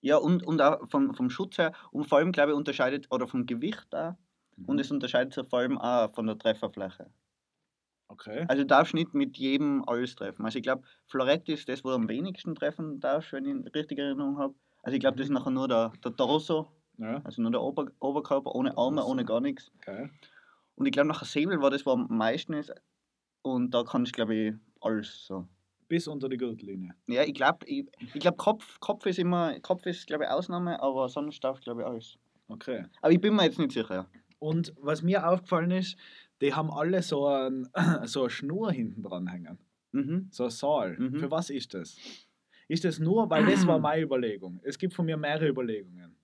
S1: ja, und, und auch vom, vom Schutz her. Und vor allem, glaube ich, unterscheidet, oder vom Gewicht auch.
S2: Mhm.
S1: Und es unterscheidet sich vor allem auch von der Trefferfläche.
S2: Okay.
S1: Also du darfst nicht mit jedem alles treffen. Also ich glaube, Florett ist das, wo du am wenigsten treffen darfst, wenn ich richtig Erinnerung habe. Also ich glaube, das ist nachher nur der, der Torso,
S2: Ja,
S1: also nur der Ober, Oberkörper, ohne Arme, ohne gar nichts.
S2: okay.
S1: Und ich glaube, nachher Säbel war das, was am meisten ist. Und da kannst du, glaube ich, alles so.
S2: Bis unter die Gürtellinie.
S1: Ja, ich glaube, ich, ich glaub, Kopf, Kopf ist immer, Kopf ist, glaube ich, Ausnahme, aber sonst darf, glaube ich, alles.
S2: Okay.
S1: Aber ich bin mir jetzt nicht sicher.
S2: Und was mir aufgefallen ist, die haben alle so, ein, so eine Schnur hinten dran hängen.
S1: Mhm.
S2: So ein Saal.
S1: Mhm.
S2: Für was ist das? Ist das nur, weil das war meine Überlegung. Es gibt von mir mehrere Überlegungen.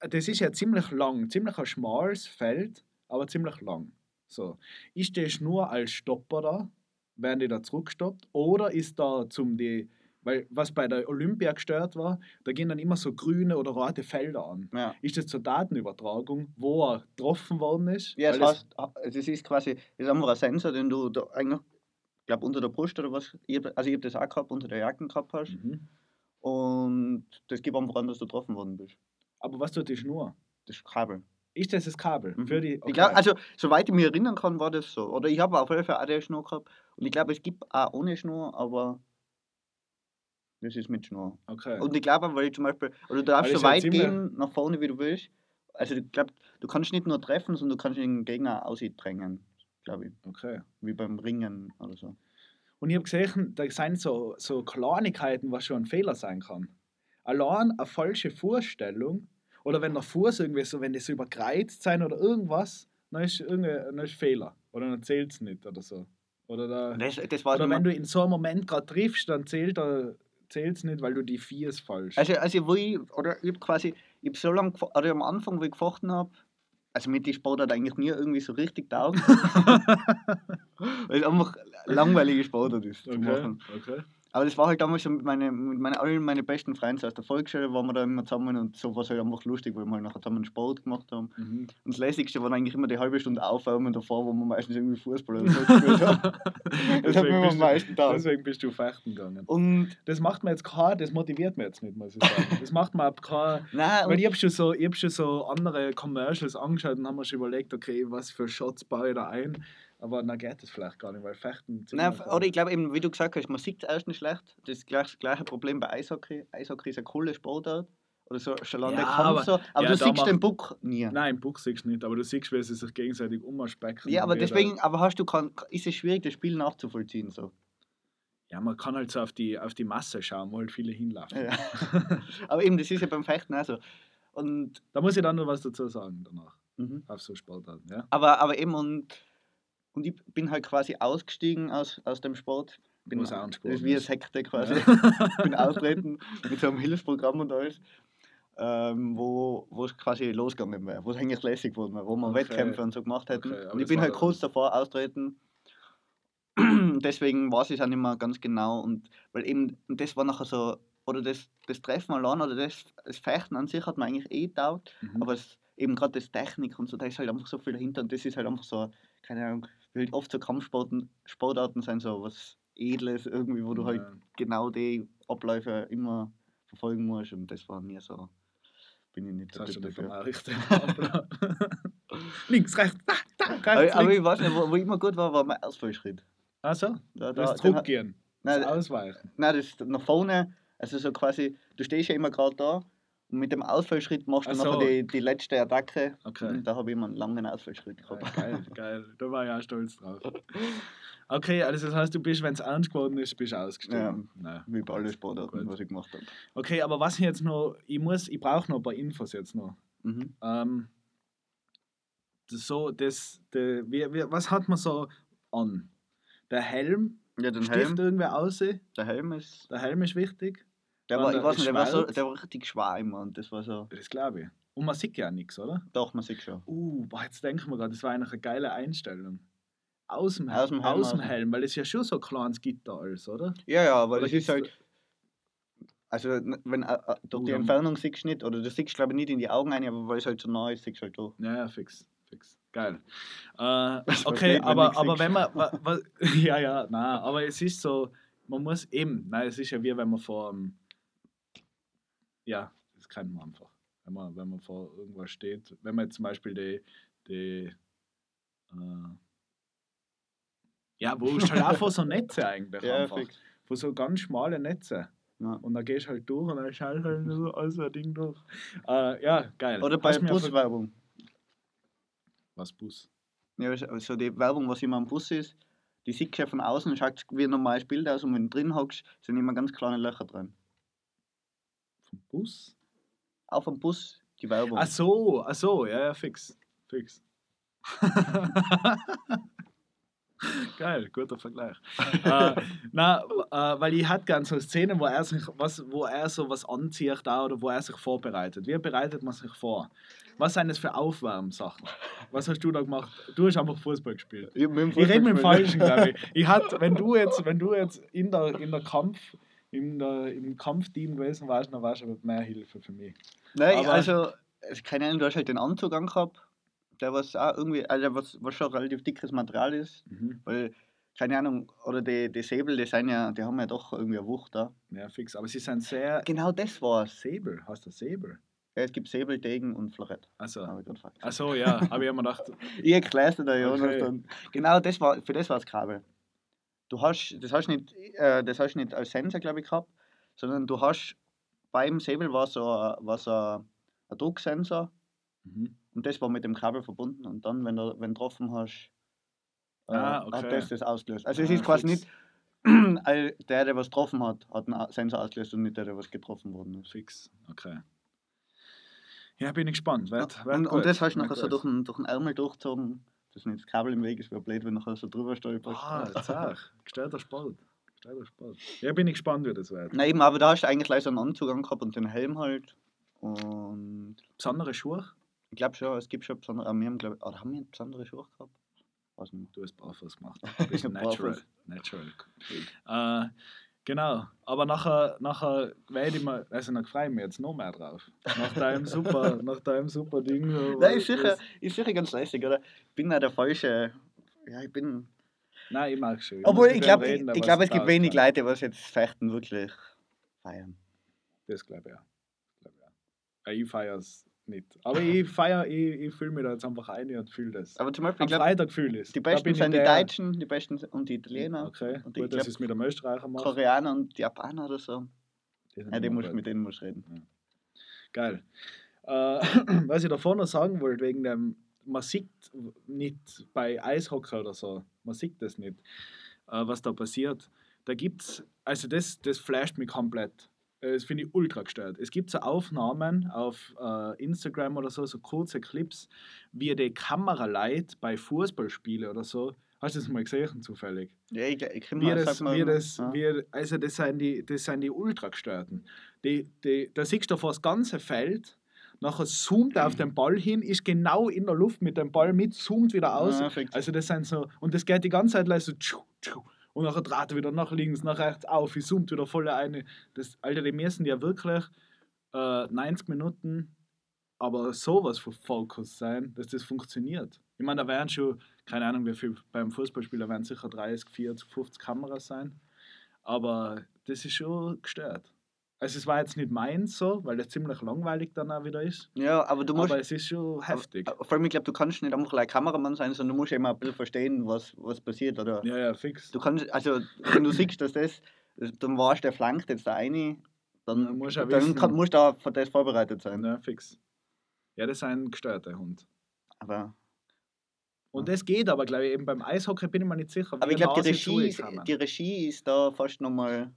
S2: Das ist ja ziemlich lang, ziemlich ein schmales Feld, aber ziemlich lang. So. Ist das nur als Stopper da, werden die da zurückgestoppt? Oder ist da zum die, weil was bei der Olympia gestört war, da gehen dann immer so grüne oder rote Felder an.
S1: Ja.
S2: Ist das zur Datenübertragung, wo er getroffen worden ist?
S1: Ja, es
S2: Weil
S1: heißt, das ist quasi, das ist einfach ein Sensor, den du da eigentlich, ich glaube, unter der Brust oder was, ich hab, also ich habe das auch gehabt, unter der Jacke gehabt hast.
S2: Mhm.
S1: Und das gibt einfach an, dass du getroffen worden bist.
S2: Aber was tut die Schnur?
S1: Das Kabel.
S2: Ist das das Kabel?
S1: Mhm.
S2: Für die,
S1: Ich glaub, also, soweit ich mich erinnern kann, war das so. Oder ich habe auf jeden Fall auch die Schnur gehabt. Und ich glaube, es gibt auch ohne Schnur, aber das ist mit Schnur.
S2: okay.
S1: Und ich glaube, weil ich zum Beispiel, oder du darfst so weit gehen, nach vorne, wie du willst. Also ich glaube, du kannst nicht nur treffen, sondern du kannst den Gegner ausdrängen, glaube ich.
S2: okay.
S1: Wie beim Ringen oder so.
S2: Und ich habe gesehen, da sind so, so Kleinigkeiten, was schon ein Fehler sein kann. Allein eine falsche Vorstellung oder wenn der Fuß irgendwie so, wenn das so überkreuzt sein oder irgendwas, dann ist dann ist Fehler. Oder dann zählt es nicht oder so. Oder, da,
S1: Das, das
S2: oder wenn du in so einem Moment gerade triffst, dann zählt es nicht, weil du die vier ist falsch.
S1: Also, also wo ich, oder ich hab quasi, ich hab so lange, oder am Anfang, wo ich gefochten habe, also mit die Sportart eigentlich nie irgendwie so richtig taugt. Weil es einfach langweilige Sportart ist
S2: okay. okay.
S1: Aber das war halt damals so mit, meine, mit meine, allen meine besten Freunden aus der Volksschule, waren wir da immer zusammen und so war es halt einfach lustig, weil wir halt nachher zusammen Sport gemacht haben.
S2: Mhm.
S1: Und das Lässigste war eigentlich immer die halbe Stunde Aufwärmen davor, wo wir meistens irgendwie Fußball oder so gespielt haben. Das hat
S2: Deswegen
S1: mir am
S2: bist du-
S1: meisten taugt.
S2: Deswegen bist du fechten gegangen.
S1: Und,
S2: Das macht mir jetzt kein, das motiviert mir jetzt nicht, muss ich sagen. Das macht mir ab kein,
S1: nein,
S2: Weil ich habe schon, so, ich hab schon so andere Commercials angeschaut und haben mir schon überlegt, okay, was für Shots baue ich da ein. Aber dann geht das vielleicht gar nicht, weil Fechten.
S1: nein, oder ich glaube eben, wie du gesagt hast, man sieht es erst nicht schlecht. Das ist gleich, das gleiche Problem bei Eishockey. Eishockey ist eine coole Sportart. Oder so, schon lange
S2: Ja,
S1: Kampf
S2: aber-
S1: so. Aber
S2: ja,
S1: du siehst den Buck nie.
S2: Nein, im Buch siehst du nicht, aber du siehst, wie sie sich gegenseitig umerspecken.
S1: Ja, aber deswegen, aber hast du kann, ist es schwierig, das Spiel nachzuvollziehen. So.
S2: Ja, man kann halt so auf die, auf die Masse schauen, wo halt viele hinlaufen.
S1: Ja. aber eben, das ist ja beim Fechten auch so. Und,
S2: Da muss ich dann noch was dazu sagen danach,
S1: mhm.
S2: auf so Sportarten. Ja?
S1: aber, aber eben, und, und ich bin halt quasi ausgestiegen aus, aus dem Sport. Bin,
S2: es auch ein Sport
S1: wie eine. Sekte quasi. bin austreten mit so einem Hilfsprogramm und alles. Ähm, wo es quasi losgegangen wäre, wo es eigentlich lässig wurde, wo wir
S2: Okay.
S1: Wettkämpfe und so gemacht hätten.
S2: Okay,
S1: und ich bin halt kurz davor austreten. Deswegen weiß ich es auch nicht mehr ganz genau. Und weil eben, und das war nachher so, oder das, das Treffen allein oder das, das Fechten an sich hat mir eigentlich eh taugt,
S2: Mhm.
S1: aber es, eben gerade das Technik und so, da ist halt einfach so viel dahinter und das ist halt einfach so, keine Ahnung, halt oft so Kampfsportarten Sportarten sein, so was Edles irgendwie, wo du halt
S2: Ja.
S1: genau die Abläufe immer verfolgen musst und das war mir so, bin ich nicht
S2: Das dir
S1: dafür.
S2: links, rechts, da, da, rechts,
S1: Aber, aber
S2: links.
S1: ich weiß nicht, wo, wo immer gut war, war mein Ausfallschritt.
S2: Also,
S1: Da,
S2: das
S1: den hat-
S2: zurückgehen, das
S1: Nein,
S2: Ausweichen.
S1: nein, das nach vorne, also so quasi, du stehst ja immer gerade da und mit dem Ausfallschritt machst du
S2: so.
S1: die, die letzte Attacke
S2: Okay.
S1: und da habe ich immer einen langen Ausfallschritt
S2: Ja,
S1: gehabt.
S2: geil, geil. Da war ich auch stolz drauf. Okay, also das heißt, du bist, wenn es ernst geworden ist, bist du ausgestiegen. Nein.
S1: Wie bei allen Sportarten, was ich gemacht habe.
S2: Okay, aber was ich jetzt noch, ich muss, ich brauche noch ein paar Infos jetzt noch.
S1: Mhm.
S2: Ähm, das so, das, der, wie, wie, was hat man so an? Der Helm,
S1: Ja, den
S2: sticht
S1: Helm,
S2: irgendwer aus? Der
S1: der Helm ist,
S2: Helm ist wichtig,
S1: der war, ich weiß nicht, der war, so, der war richtig schwer immer und das war so,
S2: das glaube ich. Und man sieht ja nichts, oder?
S1: doch, man sieht schon.
S2: Uh, boah, jetzt denken wir gerade, das war eigentlich eine geile Einstellung. Aus dem,
S1: Aus dem Helm,
S2: aus dem Helm, weil es ja schon so ein kleines Gitter alles, oder?
S1: Ja, ja, aber
S2: Oder
S1: das ist halt, also wenn, äh, äh, durch
S2: Uh,
S1: die Entfernung siehst du nicht, oder du siehst glaube ich nicht in die Augen rein, aber weil es halt so nah ist, siehst du halt durch.
S2: Ja, ja, fix, fix. Geil. Äh, okay,
S1: wenn
S2: aber,
S1: nix
S2: aber wenn man. Wa, wa, ja, ja, nein, aber es ist so, man muss eben, nein, es ist ja wie wenn man vor. ähm, Ja, das kennt man einfach. Wenn man, wenn man vor irgendwas steht. Wenn man jetzt zum Beispiel die. die äh, ja, wo ist halt auch vor so Netze eigentlich
S1: Ja,
S2: einfach.
S1: fix.
S2: Vor so ganz schmale Netze.
S1: Ja.
S2: Und da gehst du halt durch und dann schaust halt so alles so ein Ding durch. Äh, ja, geil.
S1: Oder bei Buswerbung.
S2: Was Bus?
S1: Ja, also- also die Werbung, was immer am Bus ist, die siehst du ja von außen, schaut wie ein normales Bild aus und wenn du drin hockst, sind immer ganz kleine Löcher drin.
S2: Vom Bus?
S1: Auf dem Bus die Werbung.
S2: Ach so, ach so, ja, ja, fix. Fix. Geil, guter Vergleich. äh, na, äh, weil ich hatte gerne so eine Szene, wo er sich was, wo er so was anzieht da oder wo er sich vorbereitet. Wie bereitet man sich vor? Was sind das für Aufwärmsachen? Was hast du da gemacht? Du hast einfach Fußball gespielt.
S1: Ich, dem
S2: Ich rede mit dem Falschen, glaube ich. ich hatte, wenn du jetzt, wenn du jetzt in der, in der Kampf, in der, im Kampfteam gewesen warst, dann warst du aber mehr Hilfe für mich.
S1: Nein,
S2: Aber-
S1: also, keine Ahnung, du hast halt den Anzug angehabt, der was auch irgendwie, also was, was schon relativ dickes Material ist, weil, keine Ahnung, oder die, die Säbel, die sind ja, die haben ja doch irgendwie eine Wucht da.
S2: Ja, fix. Aber sie sind sehr.
S1: Genau das war's.
S2: Säbel, hast du Säbel?
S1: Ja, es gibt Säbel, Degen und Florett.
S2: Also,
S1: Habe gerade vergessen.
S2: Achso, ja, aber ich habe mir gedacht,
S1: Ich erkläre dir, Jonas.
S2: Okay.
S1: Dann. Genau das war, für das war das Kabel. Du hast, das hast nicht, äh, das hast nicht als Sensor, glaube ich, gehabt, sondern du hast beim Säbel war so, ein- war so ein, ein Drucksensor
S2: mhm.
S1: und das war mit dem Kabel verbunden und dann, wenn du wenn getroffen hast, äh,
S2: Ah, okay.
S1: hat das das ausgelöst. Also es
S2: Ah,
S1: ist quasi
S2: fix.
S1: nicht, all- der, der was getroffen hat, hat einen Sensor ausgelöst und nicht der, der was getroffen worden ist.
S2: fix, okay. Ja, bin ich gespannt. Wird, wird
S1: und, und das hast du nachher so durch den, durch den Ärmel durchgezogen, dass nicht das Kabel im Weg ist, wäre blöd, wenn du nachher so drüber stolperst.
S2: Ah, zack. Gestellter Sport. Ja, bin ich gespannt, wie das wird.
S1: Na eben, aber da hast du eigentlich gleich so einen Anzug angehabt und den Helm halt. Und
S2: Besondere Schuhe?
S1: ich glaube schon, es gibt schon besondere, aber wir haben, glaub, oder haben wir besondere Schuhe gehabt? Weiß nicht.
S2: Du hast barfuß gemacht. Du bist natural. natural. Äh, genau. Aber nachher, nachher werde ich mir, also dann freue ich mich jetzt noch mehr drauf. Nach deinem super, nach deinem super Ding. so,
S1: Nein, ist sicher, ist sicher ganz lässig, oder? Ich bin ja der falsche. Ja, ich bin.
S2: Nein, ich mag schon.
S1: Obwohl, ich glaube, ich, ich glaub, es gibt wenig
S2: auskennt.
S1: Leute, was jetzt Fechten wirklich feiern.
S2: Das glaube ich ja. Glaub ich ja. Äh, Ich feiere es nicht. Aber ich feiere, ich, ich fühle mich da jetzt einfach ein und fühle das.
S1: Aber zum Beispiel,
S2: Am
S1: ich glaube,
S2: Freitag fühle ich es.
S1: die
S2: Da
S1: Besten
S2: ich
S1: sind die Deutschen, die Besten und die Italiener.
S2: Okay,
S1: Und ich
S2: gut, dass
S1: glaub,
S2: ich es mit dem Österreicher mache.
S1: Koreaner und die Japaner oder so.
S2: Die
S1: Ja, die
S2: gut.
S1: mit denen musst du reden.
S2: Geil. Äh, was ich davor noch sagen wollte, wegen dem, man sieht nicht bei Eishockey oder so, man sieht das nicht, äh, was da passiert. Da gibt's, also das, das flasht mich komplett. Äh, Das finde ich ultra gestört. Es gibt so Aufnahmen auf äh, Instagram oder so, so kurze Clips, wie die Kameraleute bei Fußballspielen oder so. Hast du das mal gesehen, zufällig?
S1: Ja, ich, ich kenn
S2: wie
S1: mal,
S2: das, wie das,
S1: ja.
S2: wie, also das sind die, das sind die Ultragestörten. Die, die, da siehst du vor das ganze Feld, nachher zoomt er auf den Ball hin, ist genau in der Luft mit dem Ball mit, zoomt wieder aus.
S1: Ja,
S2: also das sind so, und das geht die ganze Zeit so tschu, tschu, und nachher dreht er wieder nach links, nach rechts auf, ich zoomt wieder voll eine. Das, Alter, die müssen ja wirklich äh, 90 Minuten aber sowas von Fokus sein, dass das funktioniert. Ich meine, da werden schon, keine Ahnung, wie viel beim Fußballspieler werden sicher 30, 40, 50 Kameras sein. Aber das ist schon gestört. Also es war jetzt nicht meins so, weil das ziemlich langweilig dann auch wieder ist.
S1: Ja, aber du musst.
S2: aber es ist schon heftig.
S1: aber- Vor allem, ich glaube, du kannst nicht einfach like Kameramann sein, sondern du musst immer ein bisschen verstehen, was, was passiert. Oder
S2: ja, ja, fix.
S1: du kannst, also wenn du siehst, dass das, dann warst der flankt jetzt da eine, dann,
S2: Dann musst du auch
S1: dann kann, musst du auch für das vorbereitet sein.
S2: Ja, fix. Ja, das ist ein gestörter Hund.
S1: Aber,
S2: Und das geht aber, glaube ich, eben beim Eishockey bin ich mir nicht sicher.
S1: aber ich glaube, die, Regie die Regie ist da fast nochmal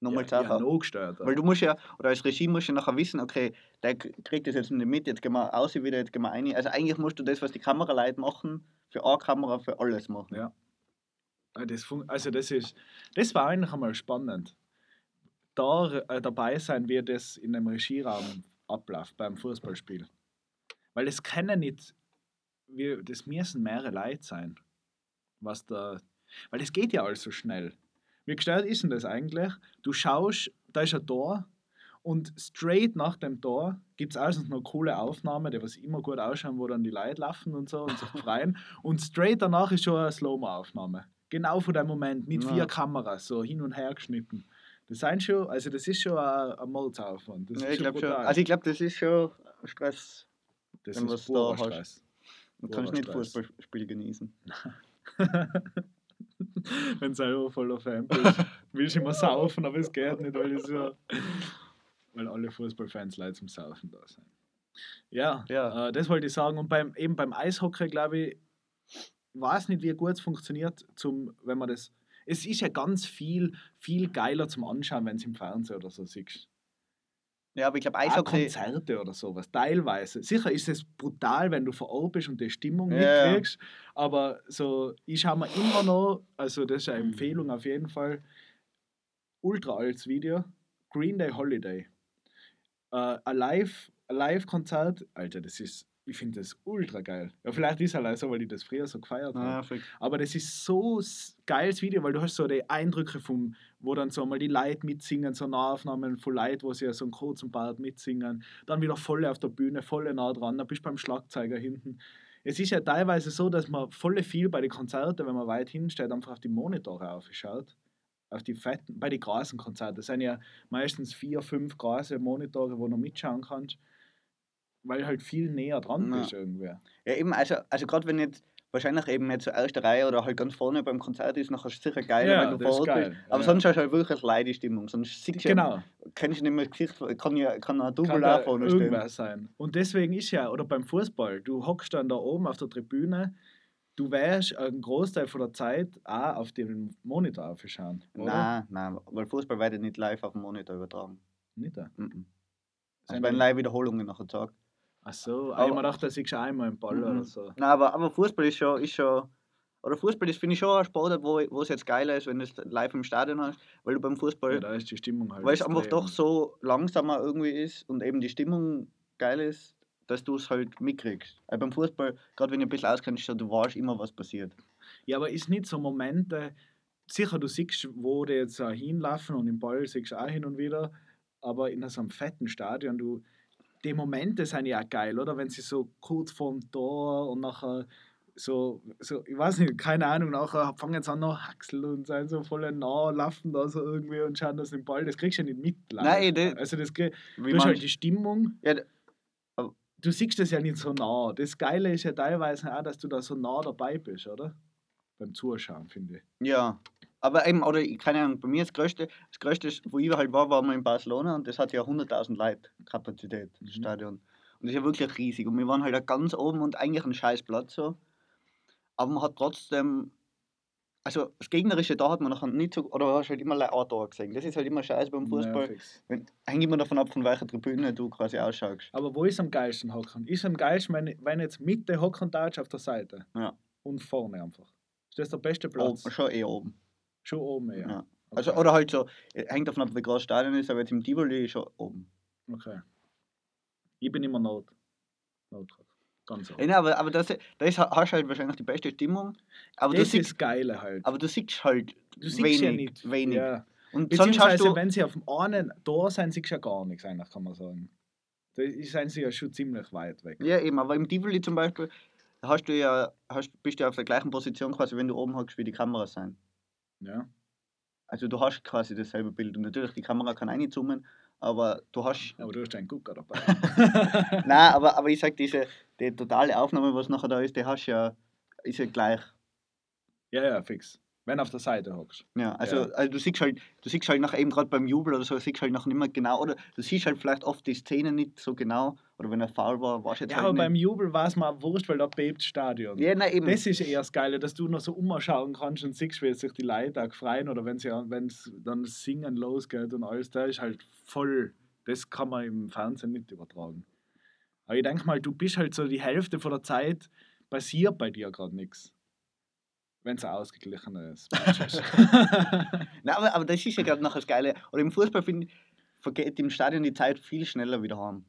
S1: noch mal
S2: ja, ja,
S1: Sache.
S2: noch gestörter.
S1: Weil du musst ja, oder als Regie musst du nachher wissen, okay, der kriegt das jetzt nicht mit, jetzt gehen wir aus wieder, jetzt gehen wir rein. Also eigentlich musst du das, was die Kameraleute machen, für eine Kamera, für alles machen.
S2: Ja. Ah, Das also das ist, das war eigentlich einmal spannend. Da äh, dabei sein, wie das in einem Regieraum abläuft beim Fußballspiel. Weil das können nicht, wir, das müssen mehrere Leute sein. Was da, weil das geht ja alles so schnell. Wie gestört ist denn das eigentlich? Du schaust, da ist ein Tor und straight nach dem Tor gibt es erstens noch coole Aufnahmen, die was immer gut ausschauen, wo dann die Leute laufen und so und sich freuen. Und straight danach ist schon eine Slow-Mo-Aufnahme. Genau von dem Moment, mit
S1: Ja.
S2: vier Kameras, so hin und her geschnitten. Das sind schon, also das ist schon ein, ein Moldsaufwand. Das
S1: Ja, ich glaube schon. Also ich glaube, das ist schon Stress.
S2: das
S1: wenn
S2: ist
S1: was da
S2: purer
S1: hast.
S2: Stress.
S1: Du kannst nicht
S2: Stress.
S1: Fußballspiel genießen.
S2: Wenn du selber voller Fan bist, willst du immer saufen, aber es geht nicht, weil, es ja, weil alle Fußballfans Leute zum Saufen da sind. Ja,
S1: Ja.
S2: Äh, das wollte ich sagen. Und beim, eben beim Eishockey, glaube ich, weiß nicht, wie gut es funktioniert, zum, wenn man das. Es ist ja ganz viel, viel geiler zum Anschauen, wenn es im Fernsehen oder so siehst.
S1: Ja, aber ich glaube,
S2: auch
S1: Eishockey.
S2: Konzerte oder sowas, teilweise. Sicher ist es brutal, wenn du vor Ort bist und die Stimmung
S1: Ja, ja.
S2: mitkriegst, aber so, ich schaue mir immer noch, also das ist eine Empfehlung auf jeden Fall, ultra altes Video, Green Day Holiday. Ein Live- ein Live-Konzert, Alter, das ist, ich finde das ultra geil. Ja, vielleicht ist es halt auch so, weil ich das früher so gefeiert
S1: fix.
S2: Aber das ist so geiles Video, weil du hast so die Eindrücke vom, wo dann so mal die Leute mitsingen, so Nahaufnahmen von Leuten, wo sie ja so einen kurzen Part mitsingen, dann wieder volle auf der Bühne, volle nah dran, dann bist du beim Schlagzeuger hinten. Es ist ja teilweise so, dass man volle viel bei den Konzerten, wenn man weit hinsteht, einfach auf die Monitore aufschaut. Auf die fetten, bei den großen Konzerten. Das sind ja meistens vier, fünf große Monitore, wo du mitschauen kannst, weil halt viel näher dran
S1: Ja.
S2: bist irgendwie.
S1: Ja, eben, also, also gerade wenn jetzt wahrscheinlich eben jetzt so erste Reihe oder halt ganz vorne beim Konzert ist, nachher ist es sicher geil,
S2: Ja,
S1: wenn du vor Ort bist. Aber
S2: ja.
S1: sonst hast du halt wirklich eine Leidestimmung. Sonst siehst du ja,
S2: Genau.
S1: kennst du nicht mehr das Gesicht, kann ja kann ein Double
S2: kann
S1: vorne stehen.
S2: irgendwer sein. Und deswegen ist ja, oder beim Fußball, du hockst dann da oben auf der Tribüne, du wärst einen Großteil von der Zeit auch auf dem Monitor aufschauen.
S1: Nein, nein, weil Fußball wird ja nicht live auf dem Monitor übertragen.
S2: Nicht da.
S1: Mhm. Also
S2: Sind
S1: bei Live-Wiederholungen nachher gesagt.
S2: Ach so,
S1: Aber-
S2: aber, ich mir gedacht, das ist einmal im Ball
S1: Mhm.
S2: oder so.
S1: Nein, aber, aber Fußball ist schon, ist schon oder Fußball ist, finde ich, schon ein Sport, wo, wo es jetzt geiler ist, wenn du es live im Stadion hast, weil du beim Fußball,
S2: Ja, da ist die Stimmung halt.
S1: weil es einfach doch so langsamer irgendwie ist und eben die Stimmung geil ist, dass du es halt mitkriegst. Weil beim Fußball, gerade wenn du ein bisschen auskennst, du weißt immer, was passiert.
S2: Ja, aber ist nicht so Momente, sicher, du siehst, wo die jetzt auch hinlaufen und im Ball siehst du auch hin und wieder, aber in so einem fetten Stadion, du, die Momente sind ja auch geil, oder? Wenn sie so kurz vorm Tor und nachher so, so, ich weiß nicht, keine Ahnung, nachher fangen sie an noch Haxel und sind so voll nah, laufen da so irgendwie und schauen das im Ball, das kriegst du ja nicht mit.
S1: Nein, das-
S2: also das krieg, du hast halt die Stimmung,
S1: ja,
S2: du siehst das ja nicht so nah. Das Geile ist ja teilweise auch, dass du da so nah dabei bist, oder? Beim Zuschauen, finde ich.
S1: ja. Aber eben, oder ich- keine Ahnung, bei mir das Größte, das Größte, wo ich halt war, war mal in Barcelona und das hat ja 100.000 Leute Kapazität, das
S2: Mhm.
S1: Stadion. Und das ist ja wirklich riesig. Und wir waren halt auch ganz oben und eigentlich ein scheiß Platz so. Aber man hat trotzdem, also das Gegnerische da hat man noch nicht so, oder hast halt immer ein Tor gesehen. Das ist halt immer scheiße beim
S2: Ja,
S1: Fußball.
S2: fix.
S1: Wenn, hängt immer davon ab, von welcher Tribüne du quasi ausschaust.
S2: Aber wo ist am geilsten hocken? Ist am geilsten, wenn, wenn jetzt Mitte hocken darfst auf der Seite
S1: Ja.
S2: und vorne einfach. Ist das der beste Platz?
S1: Oben, schon eher oben.
S2: Schon oben, ja.
S1: Ja.
S2: Okay.
S1: Also, oder halt so, äh, hängt davon ab, wie groß das Stadion ist, aber jetzt im Tivoli schon oben.
S2: okay. Ich bin immer Not. Notruf. Ganz oben.
S1: Ja, aber, aber das, das hast halt wahrscheinlich die beste Stimmung. Aber
S2: das
S1: du siehst,
S2: ist das Geile halt.
S1: aber du siehst halt
S2: du siehst
S1: wenig.
S2: ja nicht.
S1: wenig.
S2: Ja.
S1: Und sonst hast
S2: Beziehungsweise,
S1: du.
S2: wenn sie auf dem einen Tor sind, siehst du ja gar nichts, eigentlich, kann man sagen. Da sind sie ja schon ziemlich weit weg.
S1: Ja, eben, aber im Tivoli zum Beispiel hast du ja, hast, bist du ja auf der gleichen Position quasi, wenn du oben hockst, wie die Kameras sein.
S2: Ja.
S1: Also du hast quasi dasselbe Bild. Und natürlich, die Kamera kann reinzoomen, aber du hast.
S2: Aber du hast einen Gucker dabei.
S1: Nein, aber, aber ich sag, diese die totale Aufnahme, was nachher da ist, die hast ja, ist ja gleich.
S2: ja, ja, fix. Wenn du auf der Seite hockst.
S1: Ja, also,
S2: Ja.
S1: also du siehst halt, du siehst halt nachher eben gerade beim Jubel oder so, siehst halt noch nicht mehr genau, oder du siehst halt vielleicht oft die Szene nicht so genau, oder wenn er faul war, warst du jetzt
S2: Ja,
S1: halt
S2: aber
S1: nicht.
S2: beim Jubel war es mal wurscht, weil da bebt das Stadion.
S1: Ja, nein, eben.
S2: Das ist eher das Geile, dass du noch so umschauen kannst und siehst, wie sich die Leute auch freuen oder wenn sie es dann Singen losgeht und alles, da ist halt voll. Das kann man im Fernsehen nicht übertragen. Aber ich denke mal, du bist halt so die Hälfte von der Zeit, passiert bei dir gerade nichts. Wenn es ein ausgeglichenes Match ist.
S1: Nein, aber, aber das ist ja gerade nachher das Geile. Oder im Fußball, finde ich, vergeht im Stadion die Zeit viel schneller wieder heim.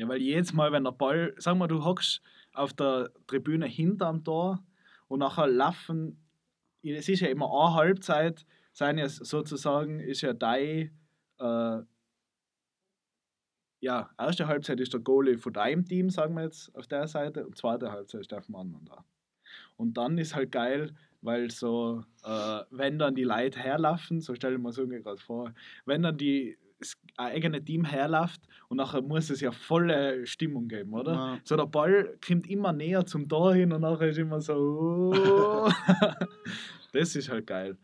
S2: Ja, weil jedes Mal, wenn der Ball, sag mal, du hockst auf der Tribüne hinterm Tor und nachher laufen, es ist ja immer eine Halbzeit, sein ja sozusagen, ist ja dein, äh, ja, erste Halbzeit ist der Goalie von deinem Team, sagen wir jetzt, auf der Seite, und zweite Halbzeit ist der vom anderen da. Und dann ist halt geil, weil so, äh, wenn dann die Leute herlaufen, so stelle ich mir so gerade vor, wenn dann die das eigene Team herläuft und nachher muss es ja volle Stimmung geben, oder?
S1: Ja.
S2: So der Ball kommt immer näher zum Tor hin und nachher ist immer so. oh. das ist halt geil.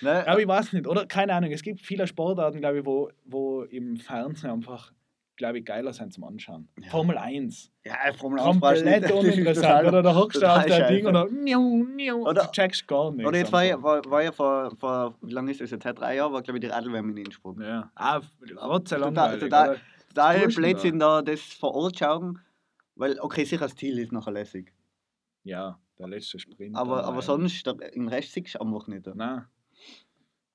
S1: Ne?
S2: Aber ich weiß nicht, oder keine Ahnung, es gibt viele Sportarten, glaube ich, wo, wo im Fernsehen einfach glaube ich, geiler sein zum Anschauen.
S1: Ja.
S2: Formel 1.
S1: Ja, Formel 1 brauchst du
S2: Komplett uninteressant. Oder da hockst du auf dein Ding und dann miau, miau,
S1: Oder-
S2: du checkst gar nichts.
S1: Oder jetzt war ja, war, war ja vor, vor, wie lange ist das jetzt? Seit drei Jahren war, glaube ich, die Radlwärme in Innsbruck.
S2: Ja. Ah, Gott sei
S1: Total-
S2: langweilig.
S1: total-
S2: oder? Du
S1: Blödsinn da, das vor Ort schauen, weil, okay, sicher das Ziel ist nachher lässig.
S2: Ja, der letzte Sprint.
S1: Aber, aber sonst, im Rest siehst du einfach nicht.
S2: Nein.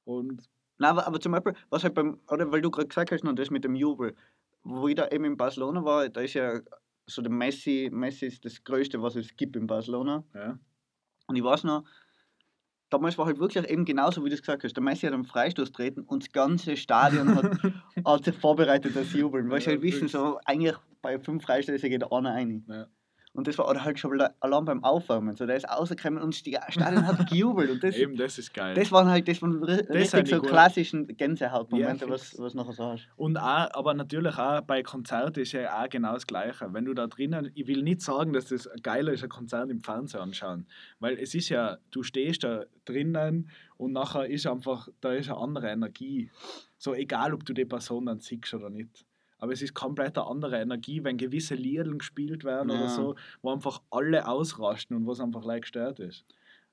S2: Und
S1: Nein, aber, aber zum Beispiel, was halt beim, oder weil du gerade gesagt hast, noch das mit dem Jubel, wo ich da eben in Barcelona war, da ist ja so der Messi, Messi ist das Größte, was es gibt in Barcelona.
S2: ja.
S1: Und ich weiß noch, damals war halt wirklich eben genauso, wie du es gesagt hast. Der Messi hat einen Freistoß treten und das ganze Stadion hat, hat sich vorbereitet, das Jubeln. Weil sie
S2: Ja,
S1: halt wissen, so eigentlich bei fünf Freistößen geht einer rein.
S2: Ja.
S1: Und das war oder halt schon allein beim Aufwärmen. So, der ist rausgekommen und das Stadion hat gejubelt. Und das,
S2: Eben, das ist geil.
S1: das waren halt das waren ri-
S2: sind
S1: richtig
S2: die
S1: so klassischen Gänsehautmomente,
S2: Ja,
S1: was, was nachher so hast.
S2: Und auch, aber natürlich auch bei Konzerten ist ja auch genau das Gleiche. Wenn du da drinnen, ich will nicht sagen, dass das geiler ist, ein Konzert im Fernsehen anschauen, weil es ist ja, du stehst da drinnen und nachher ist einfach, da ist eine andere Energie. So egal, ob du die Person dann siehst oder nicht. Aber es ist komplett eine andere Energie, wenn gewisse Lieder gespielt werden
S1: Ja.
S2: oder so, wo einfach alle ausrasten und was einfach leicht gestört ist.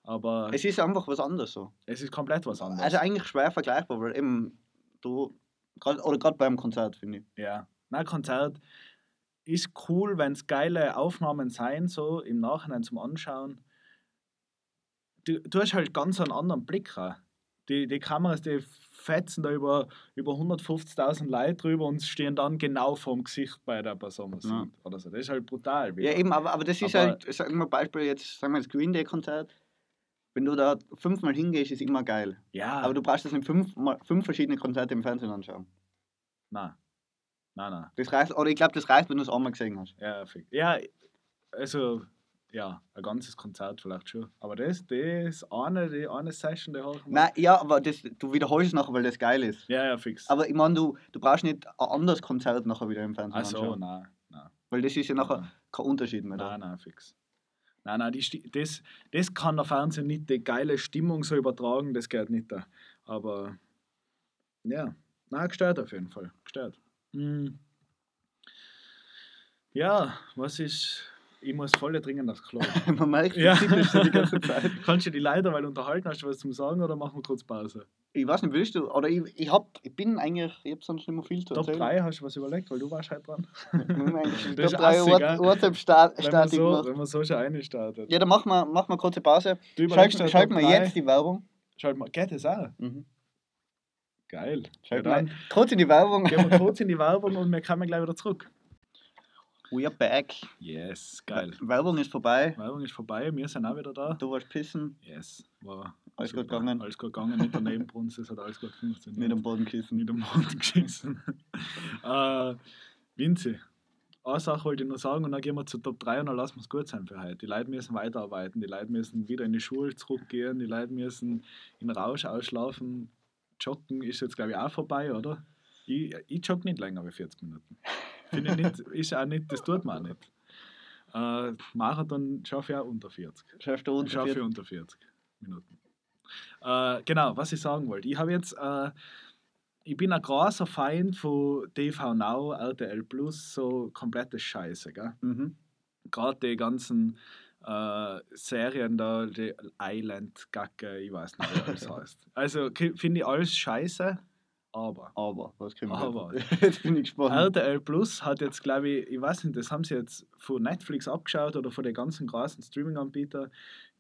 S2: Aber
S1: Es ist einfach was anderes so.
S2: es ist komplett was anderes.
S1: Also eigentlich schwer vergleichbar, weil eben du, grad, oder gerade beim Konzert, finde ich.
S2: Ja, na Konzert ist cool, wenn es geile Aufnahmen sein, so im Nachhinein zum Anschauen. Du, du hast halt ganz einen anderen Blick. auch. Die, die Kameras, die fetzen da über, über 150.000 Leute drüber und stehen dann genau vorm Gesicht bei der Person, was
S1: Ja.
S2: Oder so. Das ist halt brutal.
S1: Ja,
S2: wieder.
S1: eben, aber, aber das ist
S2: Aber-
S1: halt, sagen wir Beispiel jetzt, sagen wir das Green Day Konzert. Wenn du da fünfmal hingehst, ist immer geil.
S2: Ja,
S1: Aber du brauchst das nicht fünfmal, fünf verschiedene Konzerte im Fernsehen anschauen.
S2: nein. Nein, nein.
S1: Das reicht, oder ich glaube, das reicht, wenn du es einmal gesehen hast.
S2: Ja, ja, also, ja, ein ganzes Konzert vielleicht schon. Aber das, das eine, die eine Session, die habe ich
S1: Nein, ja, aber das, du wiederholst es nachher, weil das geil ist.
S2: Ja, ja, fix.
S1: Aber ich meine, du, du brauchst nicht ein anderes Konzert nachher wieder im Fernsehen
S2: Ach so, nein, nein.
S1: Weil das ist ja nachher
S2: Nein,
S1: kein Unterschied mehr. Da.
S2: nein, nein, fix. Nein, nein, die, das, das kann der Fernsehen nicht die geile Stimmung so übertragen, das geht nicht da. Aber ja, nein, gestört auf jeden Fall. Gestört. Hm. Ja, was ist. Ich muss voll dringend aufs Klo.
S1: Man merkt,
S2: Ja.
S1: schon die ganze Zeit.
S2: Kannst du die Leiter weil unterhalten? Hast du was zum Sagen oder machen wir kurz Pause?
S1: Ich weiß nicht, willst du? Oder ich, ich, hab, ich bin eigentlich, ich habe sonst nicht mehr viel zu
S2: Top
S1: erzählen.
S2: 3 hast du was überlegt, weil du warst halt dran.
S1: Wir
S2: Das
S1: Top
S2: ist
S1: 3
S2: assig, gell?
S1: WhatsApp-Statik
S2: Wenn man, so, wenn man so schon einstartet.
S1: Ja, dann machen wir, machen wir kurze Pause. Schalten, schalten
S2: Top
S1: wir jetzt die Werbung.
S2: Schalt mal, geht das auch?
S1: Mhm.
S2: Geil.
S1: Schalten wir kurz in die Werbung.
S2: gehen wir kurz in die Werbung und wir kommen gleich wieder zurück.
S1: We are back.
S2: Yes, geil.
S1: Werbung ist vorbei.
S2: Werbung ist vorbei, wir sind auch wieder da.
S1: Du warst pissen,
S2: Yes, war
S1: Alles gut
S2: super.
S1: gegangen.
S2: Alles gut gegangen, nicht daneben Brunst, es hat alles gut funktioniert.
S1: nicht am Boden kissen.
S2: nicht am Boden geschissen. äh, Vinzi, eine Sache wollte ich noch sagen und dann gehen wir zu Top 3 und dann lassen wir es gut sein für heute. Die Leute müssen weiterarbeiten, die Leute müssen wieder in die Schule zurückgehen, die Leute müssen in Rausch ausschlafen. Joggen ist jetzt, glaube ich, auch vorbei, oder? Ich, ich jogge nicht länger als 40 Minuten. Finde ich nicht, ist auch nicht, das tut man auch nicht. Äh, Marathon schaffe ich auch unter 40.
S1: Schaffst du
S2: Ich
S1: unter
S2: schaffe
S1: vier?
S2: unter 40 Minuten. Äh, genau, was ich sagen wollte. Ich habe jetzt, äh, ich bin ein großer Feind von TV Now, RTL Plus, so komplette Scheiße, gell?
S1: Mhm.
S2: Gerade die ganzen äh, Serien da, die Island, Gacke, ich weiß nicht, wie alles heißt. Also finde ich alles scheiße, aber
S1: Aber, was können wir
S2: Aber.
S1: jetzt? jetzt bin ich gespannt.
S2: RTL Plus hat jetzt, glaube ich, ich weiß nicht, das haben sie jetzt von Netflix abgeschaut oder von den ganzen großen Streaming-Anbietern.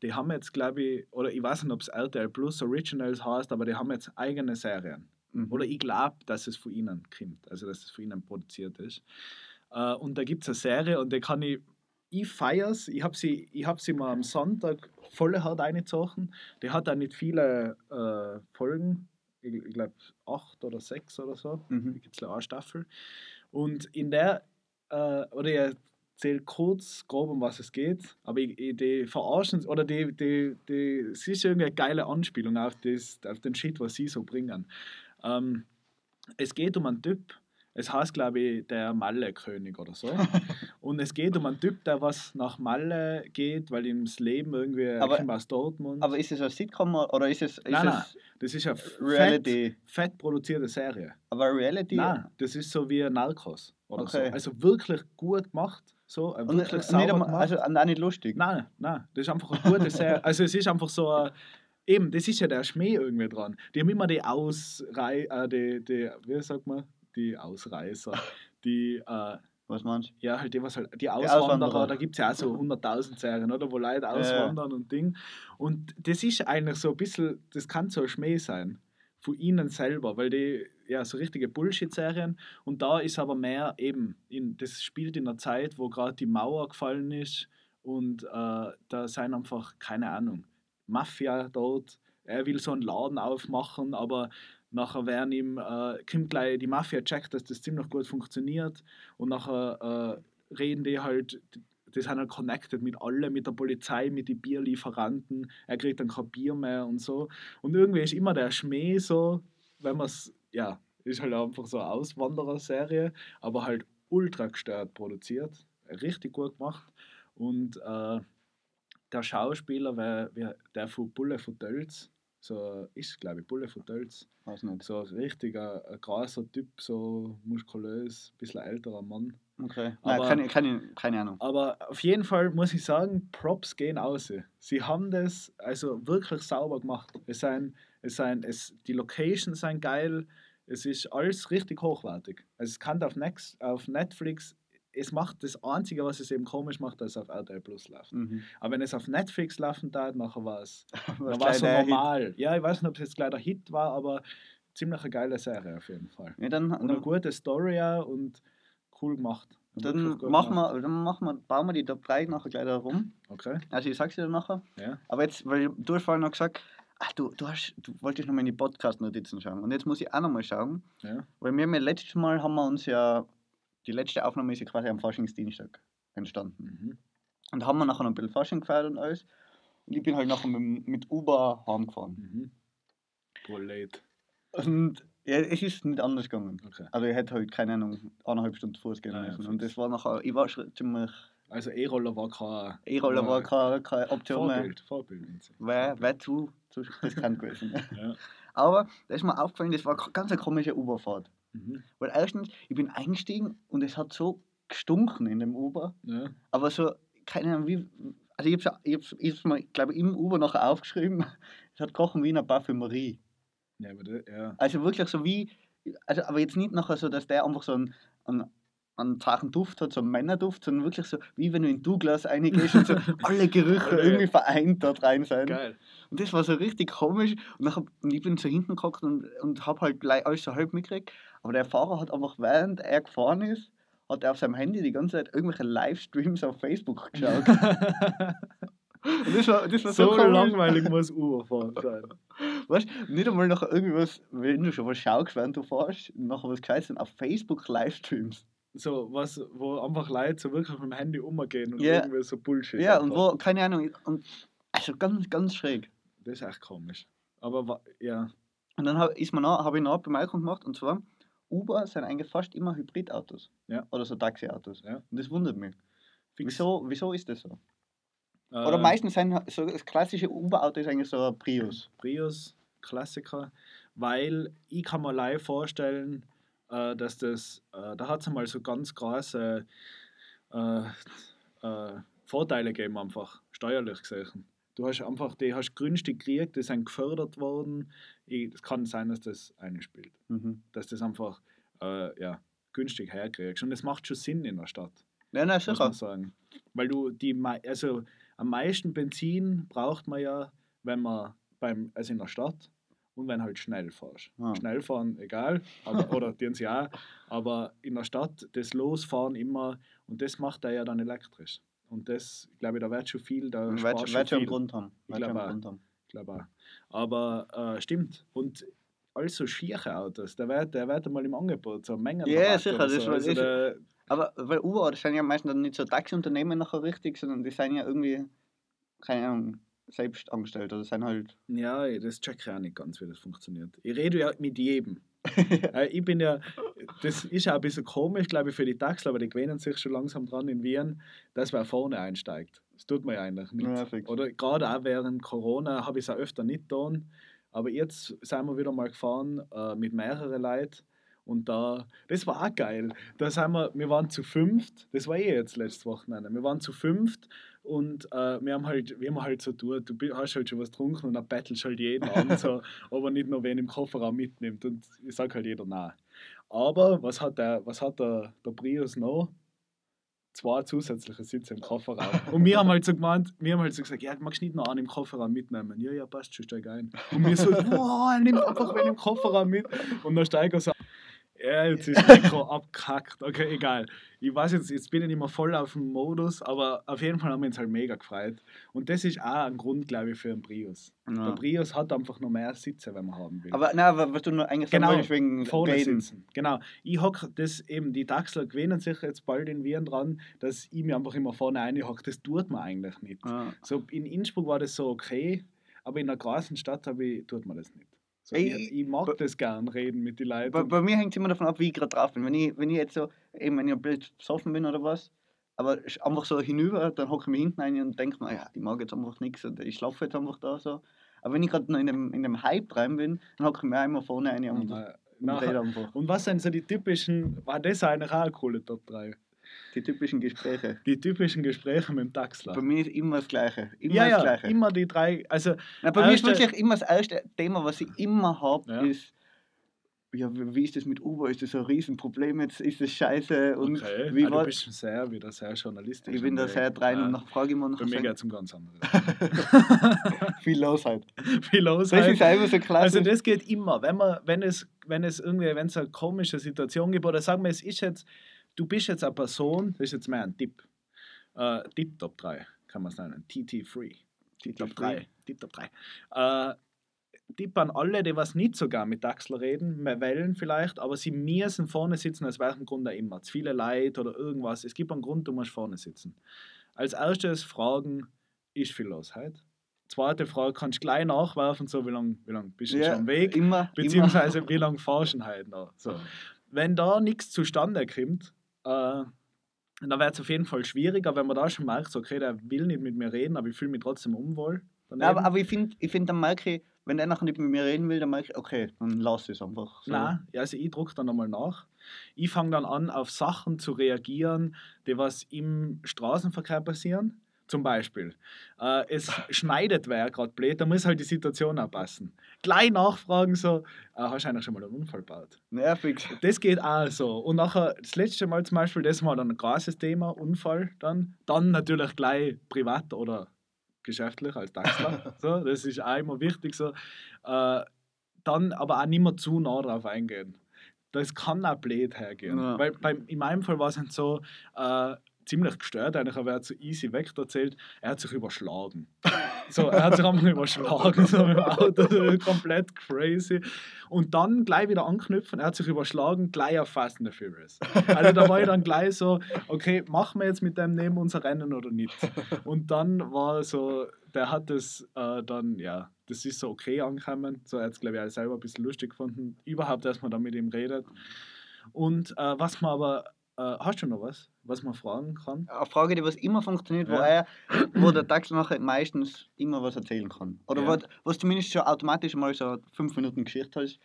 S2: Die haben jetzt, glaube ich, oder ich weiß nicht, ob es RTL Plus Originals heißt, aber die haben jetzt eigene Serien.
S1: Mhm.
S2: Oder ich glaube, dass es von ihnen kommt, also dass es von ihnen produziert ist. Äh, und da gibt es eine Serie und die kann ich, ich feier's. Ich habe sie, ich hab sie mal am Sonntag voll hart reingezogen. Die hat auch nicht viele äh, Folgen, ich, glaube acht oder sechs oder so.
S1: Mhm.
S2: Da gibt es eine Staffel. Und in der, äh, oder ich erzähle kurz grob, um was es geht, aber ich, ich, die verarschen, oder die, die, die, es ist irgendwie eine geile Anspielung auf, das, auf den Shit, was sie so bringen. Ähm, es geht um einen Typ, Es heißt, glaube ich, der Malle-König oder so. und es geht um einen Typ, der was nach Malle geht, weil ihm das Leben irgendwie er
S1: Aber-
S2: aus Dortmund.
S1: Aber ist es ein Sitcom oder ist es, ist
S2: nein, nein, das ist eine fett,
S1: Reality?
S2: fett produzierte Serie.
S1: Aber Reality?
S2: Nein, das ist so wie Narcos oder
S1: Okay.
S2: so. Also wirklich gut gemacht. So, äh,
S1: Und,
S2: wirklich
S1: und
S2: sauber
S1: nicht
S2: gemacht.
S1: also auch nicht lustig.
S2: Nein, nein, das ist einfach eine gute Serie. Also es ist einfach so ein, eben, das ist ja der Schmäh irgendwie dran. Die haben immer die Ausrei, äh, die, die, wie sagt man, die Ausreißer, die, äh,
S1: Was meinst
S2: ja, halt die, was halt, die Auswanderer,
S1: Auswanderer.
S2: da gibt es ja auch so 100.000 Serien, oder, wo Leute auswandern und Ding. Und das ist eigentlich so ein bisschen, das kann so ein Schmäh sein, von ihnen selber, weil die, ja, so richtige Bullshit-Serien. Und da ist aber mehr eben, in, das spielt in einer Zeit, wo gerade die Mauer gefallen ist und äh, da sind einfach, keine Ahnung, Mafia dort. Er will so einen Laden aufmachen, aber nachher werden ihm, äh, kommt gleich die Mafia checkt, dass das ziemlich gut funktioniert und nachher äh, reden die halt, die sind halt connected mit allen, mit der Polizei, mit den Bierlieferanten, er kriegt dann kein Bier mehr und so. Und irgendwie ist immer der Schmäh so, wenn man es, ja, ist halt einfach so eine Auswanderer-Serie, aber halt ultra gestört produziert, richtig gut gemacht. Und äh, der Schauspieler, wer, wer, der von Bulle von Tölz, so ist glaube ich, Bulle von Tölz?
S1: Weiß nicht.
S2: so ein richtiger, ein krasser Typ, so muskulös, bisschen älterer Mann.
S1: Okay.
S2: Aber-
S1: Nein, keine, keine, keine Ahnung.
S2: Aber auf jeden Fall muss ich sagen, Props gehen aus. Sie haben das also wirklich sauber gemacht. Es sind, es sind, es, die Locations sind geil. Es ist alles richtig hochwertig. Also es kann auf, Next, auf Netflix, es macht das Einzige, was es eben komisch macht, dass es auf RTL Plus läuft.
S1: Mhm.
S2: Aber wenn es auf Netflix laufen darf, nachher war es
S1: Was
S2: dann war es so
S1: der Hit.
S2: normal. Ja, ich weiß nicht, ob es jetzt gleich der Hit war, aber ziemlich eine geile Serie auf jeden Fall.
S1: Ja, dann,
S2: Und eine gute Story und cool gemacht.
S1: dann,
S2: gut
S1: machen
S2: gemacht.
S1: wir, dann machen wir, bauen wir die Top 3 nachher gleich da rum.
S2: Okay,
S1: Also ich sag's dir dann nachher.
S2: ja.
S1: Aber jetzt, weil du hast vorhin noch gesagt, ach, du, du, hast, du wolltest noch mal in die Podcast-Notizen schauen. Und jetzt muss ich auch noch mal schauen,
S2: ja.
S1: weil wir haben ja letztes Mal haben wir uns ja, die letzte Aufnahme ist ja quasi am Faschingsdienstag entstanden.
S2: Mhm.
S1: Und da haben wir nachher noch ein bisschen Fasching gefeiert und alles. Und ich bin halt nachher mit, mit Uber heimgefahren.
S2: Mhm. Prolet.
S1: Und ja, es ist nicht anders gegangen.
S2: Okay.
S1: Also ich hätte halt, keine Ahnung, eineinhalb Stunden zu Fuß gehen
S2: ja,
S1: müssen. und das war nachher, ich war schon ziemlich,
S2: Also E-Roller war kein
S1: E-Roller war keine, keine Option mehr.
S2: Vorbild. Vorbild.
S1: Wäre wär zu, zu riskant gewesen.
S2: Ja.
S1: Aber da ist mir aufgefallen, das war eine ganz eine komische Uberfahrt.
S2: Mhm.
S1: Weil erstens, ich bin eingestiegen und es hat so gestunken in dem Uber.
S2: ja.
S1: Aber so, keine Ahnung, wie. Also ich hab's, ich hab's, ich hab's mal, glaube im Uber nachher aufgeschrieben. Es hat gerochen wie in einer Parfümerie.
S2: Ja, aber das, ja.
S1: Also wirklich so wie. Also, aber jetzt nicht nachher so, dass der einfach so einen, einen, einen zarten Duft hat, so einen Männerduft, sondern wirklich so, wie wenn du in Douglas reingehst und so alle Gerüche irgendwie vereint dort rein sind.
S2: Geil.
S1: Und das war so richtig komisch. Und, nachher, und ich bin so hinten gekommen und, und habe halt gleich alles so halb mitgekriegt. Aber der Fahrer hat einfach, während er gefahren ist, hat er auf seinem Handy die ganze Zeit irgendwelche Livestreams auf Facebook geschaut. und das war, das war so,
S2: so langweilig muss Uberfahren sein.
S1: Weißt du, nicht einmal nachher irgendwas, wenn du schon was schaust, während du fährst, nachher was Gescheites, sind auf Facebook Livestreams.
S2: So was, wo einfach Leute so wirklich mit dem Handy umgehen und
S1: Ja.
S2: irgendwie so Bullshit.
S1: Ja, und
S2: einfach.
S1: wo, keine Ahnung, und also ganz, ganz schräg.
S2: Das ist echt komisch. Aber ja.
S1: Und dann habe ich noch, hab ich noch eine Bemerkung gemacht, und zwar, Uber sind eigentlich fast immer Hybridautos.
S2: Ja.
S1: Oder so Taxiautos.
S2: Ja.
S1: Und das wundert mich.
S2: Fix.
S1: Wieso, wieso ist das so?
S2: Äh,
S1: Oder meistens sind so das klassische Uber-Auto ist eigentlich so ein Prius.
S2: Prius, Klassiker, weil ich kann mir live vorstellen, äh, dass das, äh, da hat es einmal so ganz große äh, äh, Vorteile gegeben, einfach steuerlich gesehen. Du hast einfach, die hast günstig gekriegt, die sind gefördert worden. Es kann sein, dass das einspielt,
S1: Mhm.
S2: dass das einfach äh, ja, günstig herkriegst. Und das macht schon Sinn in der Stadt
S1: Ja, nein,
S2: muss
S1: sicher.
S2: man sagen. Weil du die, also am meisten Benzin braucht man ja, wenn man beim, also in der Stadt und wenn halt schnell fährst.
S1: Ja.
S2: Schnell fahren, egal, aber, oder tun sie auch, aber in der Stadt das Losfahren immer und das macht er ja dann elektrisch. Und das, glaube ich, da wird schon viel, da
S1: Wird
S2: sparst
S1: wird
S2: schon
S1: schon. Grund haben.
S2: Ich
S1: Wird schon
S2: glaub auch. Glaube auch. Aber äh, stimmt. Und also schiere Autos, der wird, der wird einmal im Angebot, so Mengen.
S1: Ja, sicher, das
S2: so.
S1: war-
S2: also der,
S1: Aber weil Uber, das sind ja meistens dann nicht so Taxiunternehmen nachher richtig, sondern die sind ja irgendwie, keine Ahnung, selbst angestellt. Oder sind halt.
S2: Ja, das check ich auch nicht ganz, wie das funktioniert. Ich rede ja mit jedem. Äh, ich bin ja, das ist auch ein bisschen komisch, glaube ich, für die Taxler, aber die gewöhnen sich schon langsam dran in Wien, dass wer vorne einsteigt. Das tut man ja eigentlich nicht.
S1: Ja.
S2: Oder gerade auch während Corona habe ich es auch öfter nicht getan. Aber jetzt sind wir wieder mal gefahren äh, mit mehreren Leuten. Und da, das war auch geil. Da sind wir, wir waren zu fünft, das war eh jetzt letztes Wochenende. Wir waren zu fünft und äh, wir haben halt, wie man halt so tut, du hast halt schon was getrunken und dann bettelst halt jeden an, so, ob er nicht noch wen im Kofferraum mitnimmt. Und ich sage halt jeder nein. Aber was hat der, was hat der, der Prius noch? Zwei zusätzliche Sitze im Kofferraum. Und wir haben halt so gemeint, wir haben halt so gesagt, ja, magst du nicht noch einen im Kofferraum mitnehmen? Ja, ja, passt schon, steig ein. Und wir so, wow, nimm einfach wen im Kofferraum mit. Und dann steigt er so, ja, jetzt ist das Mikro abgehackt. Okay, egal. Ich weiß jetzt, jetzt bin ich nicht mehr voll auf dem Modus, aber auf jeden Fall haben wir uns halt mega gefreut. Und das ist auch ein Grund, glaube ich, für einen Prius. Der
S1: Ja.
S2: Prius hat einfach noch mehr Sitze, wenn man haben will.
S1: Aber nein, aber was du nur eigentlich sagen
S2: Genau,
S1: wolltest, wegen
S2: vorne
S1: Reden.
S2: sitzen. Genau. Ich hock das eben, die Taxler gewöhnen sich jetzt bald in Wien dran, dass ich mir einfach immer vorne reinhocke. Das tut man eigentlich nicht.
S1: Ja.
S2: So in Innsbruck war das so okay, aber in einer großen Stadt ich, tut man das nicht. So,
S1: Ey,
S2: ich, ich mag das gern reden mit den Leuten.
S1: Bei, bei mir hängt es immer davon ab, wie ich gerade drauf bin. Wenn ich, wenn ich jetzt so, eben wenn ich ein blöd besoffen bin oder was, aber einfach so hinüber, dann hocke ich mich hinten rein und denke mir, ja, die mag jetzt einfach nichts und ich schlafe jetzt einfach da so. Aber wenn ich gerade noch in dem, in dem Hype rein bin, dann hocke ich mir einmal vorne rein und,
S2: und,
S1: und rede einfach.
S2: und was sind so die typischen, war das eigentlich auch eine coole Top 3?
S1: Die typischen Gespräche.
S2: Die typischen Gespräche mit dem Taxler.
S1: Bei mir ist immer das Gleiche. Immer
S2: ja,
S1: das
S2: ja,
S1: Gleiche.
S2: immer die drei, also
S1: Na, bei mir ist wirklich immer das erste Thema, was ich immer habe,
S2: Ja.
S1: ist, ja, wie ist das mit Uber? Ist das ein Riesenproblem jetzt? Ist das scheiße? Und
S2: okay,
S1: wie
S2: ah,
S1: war
S2: du bist sehr, wieder sehr journalistisch.
S1: Ich bin da sehr drein
S2: Ja.
S1: und nach frage immer noch
S2: Bei mir geht es um ganz andere.
S1: viel los halt.
S2: Viel los.
S1: Das
S2: halt.
S1: ist einfach so klassisch.
S2: Also das geht immer, wenn man, wenn es, wenn es irgendwie, wenn es eine komische Situation gibt, oder sagen wir, es ist jetzt, du bist jetzt eine Person, das ist jetzt mehr ein Tipp. Äh, Tipp Top 3, kann man es nennen. TT Free.
S1: Die
S2: Top 3. Tipp Top 3. Äh, Tipp an alle, die was nicht so gern mit Daxler reden, mehr wählen vielleicht, aber sie müssen vorne sitzen, aus welchem Grund auch immer. Zu viele Leute oder irgendwas. Es gibt einen Grund, du musst vorne sitzen. Als erstes fragen, ist viel los heute? Zweite Frage kannst du gleich nachwerfen, so wie lange wie lang bist du
S1: Ja,
S2: schon am Weg?
S1: Immer.
S2: Beziehungsweise wie lange fahrst du heute noch? So. Wenn da nichts zustande kommt, äh, dann wird es auf jeden Fall schwieriger, wenn man da schon merkt, okay, der will nicht mit mir reden, aber ich fühle mich trotzdem unwohl.
S1: Immer. Aber, aber ich finde, ich find, dann merke ich, wenn der nachher nicht mit mir reden will, dann merke ich, okay, dann lass es einfach. So.
S2: Nein, also ich drucke dann nochmal nach. Ich fange dann an, auf Sachen zu reagieren, die was im Straßenverkehr passieren. Zum Beispiel, äh, es schneidet wer gerade blöd, da muss halt die Situation anpassen. Gleich nachfragen, so, äh, hast du eigentlich schon mal einen Unfall gebaut?
S1: Nervig.
S2: Das geht auch so. Und nachher, das letzte Mal zum Beispiel, das war dann ein großes Thema, Unfall dann. Dann natürlich gleich privat oder geschäftlich als Taxler. so, das ist auch immer wichtig so. Äh, dann aber auch nicht mehr zu nah drauf eingehen. Das kann auch blöd hergehen.
S1: Ja.
S2: Weil beim, in meinem Fall war es halt so, äh, ziemlich gestört eigentlich, aber er hat so easy weg erzählt, er hat sich überschlagen. So, er hat sich einfach überschlagen, so mit dem Auto, komplett crazy. Und dann gleich wieder anknüpfen, er hat sich überschlagen, gleich auf Fast and the Furious. Also da war ich dann gleich so, okay, machen wir jetzt mit dem neben unser Rennen oder nicht? Und dann war so, der hat das äh, dann, ja, das ist so okay angekommen. So, er hat es, glaube ich, auch selber ein bisschen lustig gefunden, überhaupt, dass man da mit ihm redet. Und äh, was man aber, äh, hast du noch was, was man fragen kann?
S1: Eine Frage, die was immer funktioniert, wo,
S2: Ja.
S1: er, wo der Taxi nachher meistens immer was erzählen kann. Oder
S2: Ja.
S1: was, was zumindest schon automatisch mal so fünf Minuten Geschichte hast.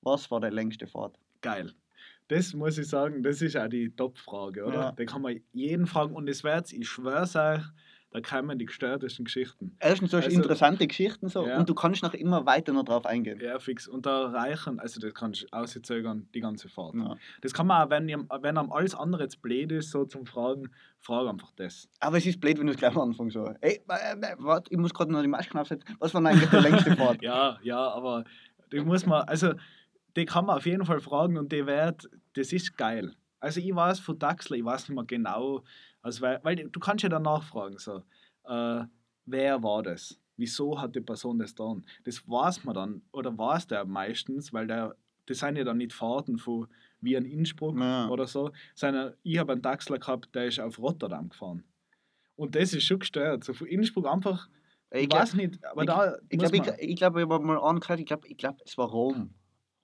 S1: Was war der längste Fahrt?
S2: Geil. Das muss ich sagen, das ist auch die Top-Frage, oder?
S1: Ja.
S2: Da kann man jeden fragen und es wird, ich schwör's euch, da kommen die gestörtesten Geschichten.
S1: Erstens, du hast
S2: Also-
S1: interessante Geschichten so
S2: Ja.
S1: und du kannst noch immer weiter noch drauf eingehen.
S2: Ja, fix. Und da reichen, also das kannst du auszögern, die ganze Fahrt.
S1: Ja.
S2: Das kann man auch, wenn, wenn einem alles andere jetzt blöd ist, so zum Fragen, frag einfach das.
S1: Aber es ist blöd, wenn du es gleich am Anfang so. Ey, äh, äh, warte, ich muss gerade noch die Maske aufsetzen. Was war denn eigentlich der längste Fahrt?
S2: Ja, ja, aber die muss man, also die kann man auf jeden Fall fragen und die wird, das ist geil. Also ich weiß von Daxler, ich weiß nicht mehr genau, also weil, weil du kannst ja dann nachfragen, so, äh, wer war das? Wieso hat die Person das dann? Das weiß man dann, oder weiß der meistens, weil der, das sind ja dann nicht Fahrten von wie in Innsbruck
S1: Ja.
S2: oder so, sondern ich habe einen Taxler gehabt, der ist auf Rotterdam gefahren. Und das ist schon gestört. So von Innsbruck einfach, ich,
S1: Ich glaube,
S2: weiß nicht, aber
S1: ich-
S2: da
S1: ich, glaub,
S2: man,
S1: ich, ich, glaub, ich habe mal angehört, ich glaube, ich glaub, es war Rom.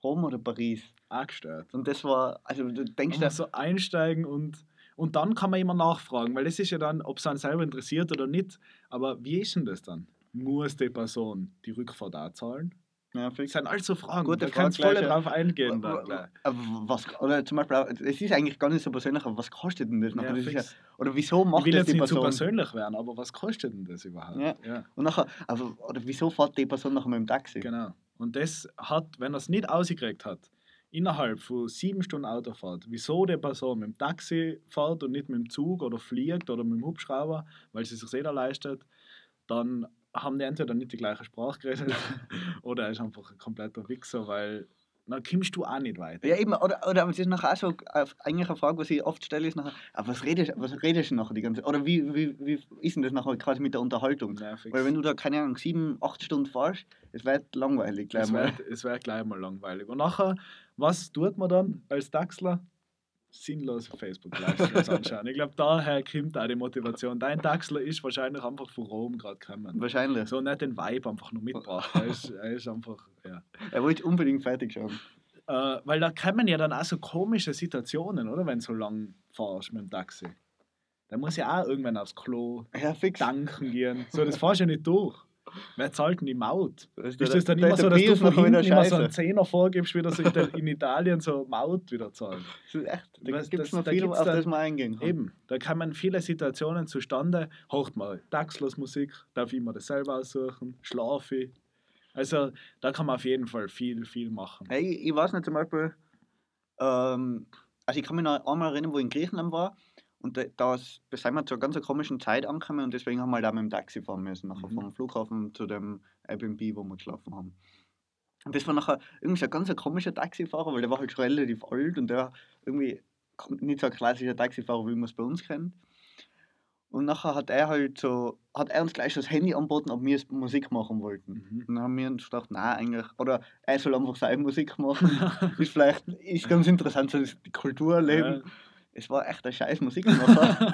S1: Rom oder Paris.
S2: angestört.
S1: Und das war, also du denkst dir,
S2: so einsteigen und, und dann kann man immer nachfragen, weil das ist ja dann, ob es einen selber interessiert oder nicht. Aber wie ist denn das dann? Muss die Person die Rückfahrt auch zahlen?
S1: ja,
S2: Das sind also Fragen.
S1: Gute
S2: da kannst du voll drauf eingehen. Dann.
S1: Aber was, oder zum Beispiel, es ist eigentlich gar nicht so persönlich, aber was kostet denn das nachher?
S2: Ja,
S1: das ja, oder wieso
S2: ich
S1: macht
S2: will
S1: das
S2: jetzt
S1: die
S2: nicht zu
S1: Person?
S2: persönlich werden, aber was kostet denn das überhaupt?
S1: Ja.
S2: ja.
S1: Und nachher, aber, oder wieso fährt die Person nachher mit dem Taxi?
S2: Genau. Und das hat, wenn er es nicht ausgekriegt hat, innerhalb von sieben Stunden Autofahrt, wieso die Person mit dem Taxi fährt und nicht mit dem Zug oder fliegt oder mit dem Hubschrauber, weil sie sich jeder leistet, dann haben die entweder nicht die gleiche Sprache geredet oder er ist einfach ein kompletter Wichser, weil dann kommst du auch nicht weiter.
S1: Ja, eben, oder, oder aber es ist nachher auch so, eigentlich eine Frage, was ich oft stelle, ist nachher, aber was redest, was redest du nachher die ganze Oder wie, wie, wie ist denn das nachher quasi mit der Unterhaltung?
S2: Ja.
S1: Weil wenn du da, keine Ahnung, sieben, acht Stunden fährst, es wird langweilig gleich
S2: es
S1: mal.
S2: wird, es wird gleich mal langweilig. Und nachher, was tut man dann als Taxler? Sinnlose Facebook-Livestreams anschauen. Ich glaube, daher kommt auch die Motivation. Dein Taxler ist wahrscheinlich einfach von Rom gerade gekommen.
S1: Wahrscheinlich.
S2: So nicht den Vibe einfach nur mitgebracht. Er ist, er ist einfach, ja.
S1: Er wollte unbedingt fertig schauen.
S2: Äh, weil da kommen ja dann auch so komische Situationen, oder? Wenn du so lang fahrst mit dem Taxi. Da muss ja auch irgendwann aufs Klo
S1: Ja, fix.
S2: danken gehen. So, das fahrst du ja nicht durch. Wer zahlt denn die Maut?
S1: Ist
S2: das dann immer so, dass du von hinten immer so einen Zehner vorgibst, wie das in, der- in Italien so Maut wieder zahlen?
S1: Das ist echt, da gibt es noch viel, auf das man eingehen kann.
S2: Eben, da kommen viele Situationen zustande. Hocht mal Taxlers Musik, darf ich mir das selber aussuchen, schlafe ich. Also da kann man auf jeden Fall viel, viel machen.
S1: Hey, ich, ich weiß nicht, zum Beispiel, ähm, also ich kann mich noch einmal erinnern, wo ich in Griechenland war und da, da da sind wir zu einer ganz komischen Zeit angekommen und deswegen haben wir halt auch mit dem Taxi fahren müssen, nachher
S2: Mhm.
S1: vom Flughafen zu dem Airbnb, wo wir geschlafen haben. Und das war nachher irgendwie so ein ganz komischer Taxifahrer, weil der war halt schon relativ alt und der irgendwie nicht so ein klassischer Taxifahrer, wie man es bei uns kennt. Und nachher hat er halt so, hat er uns gleich das Handy angeboten, ob wir Musik machen wollten.
S2: Mhm.
S1: Und dann haben wir uns gedacht, nein, eigentlich, oder er soll einfach seine Musik machen. ist vielleicht ist ganz interessant, so das- die Kultur erleben. Es war echt ein scheiß Musikmacher.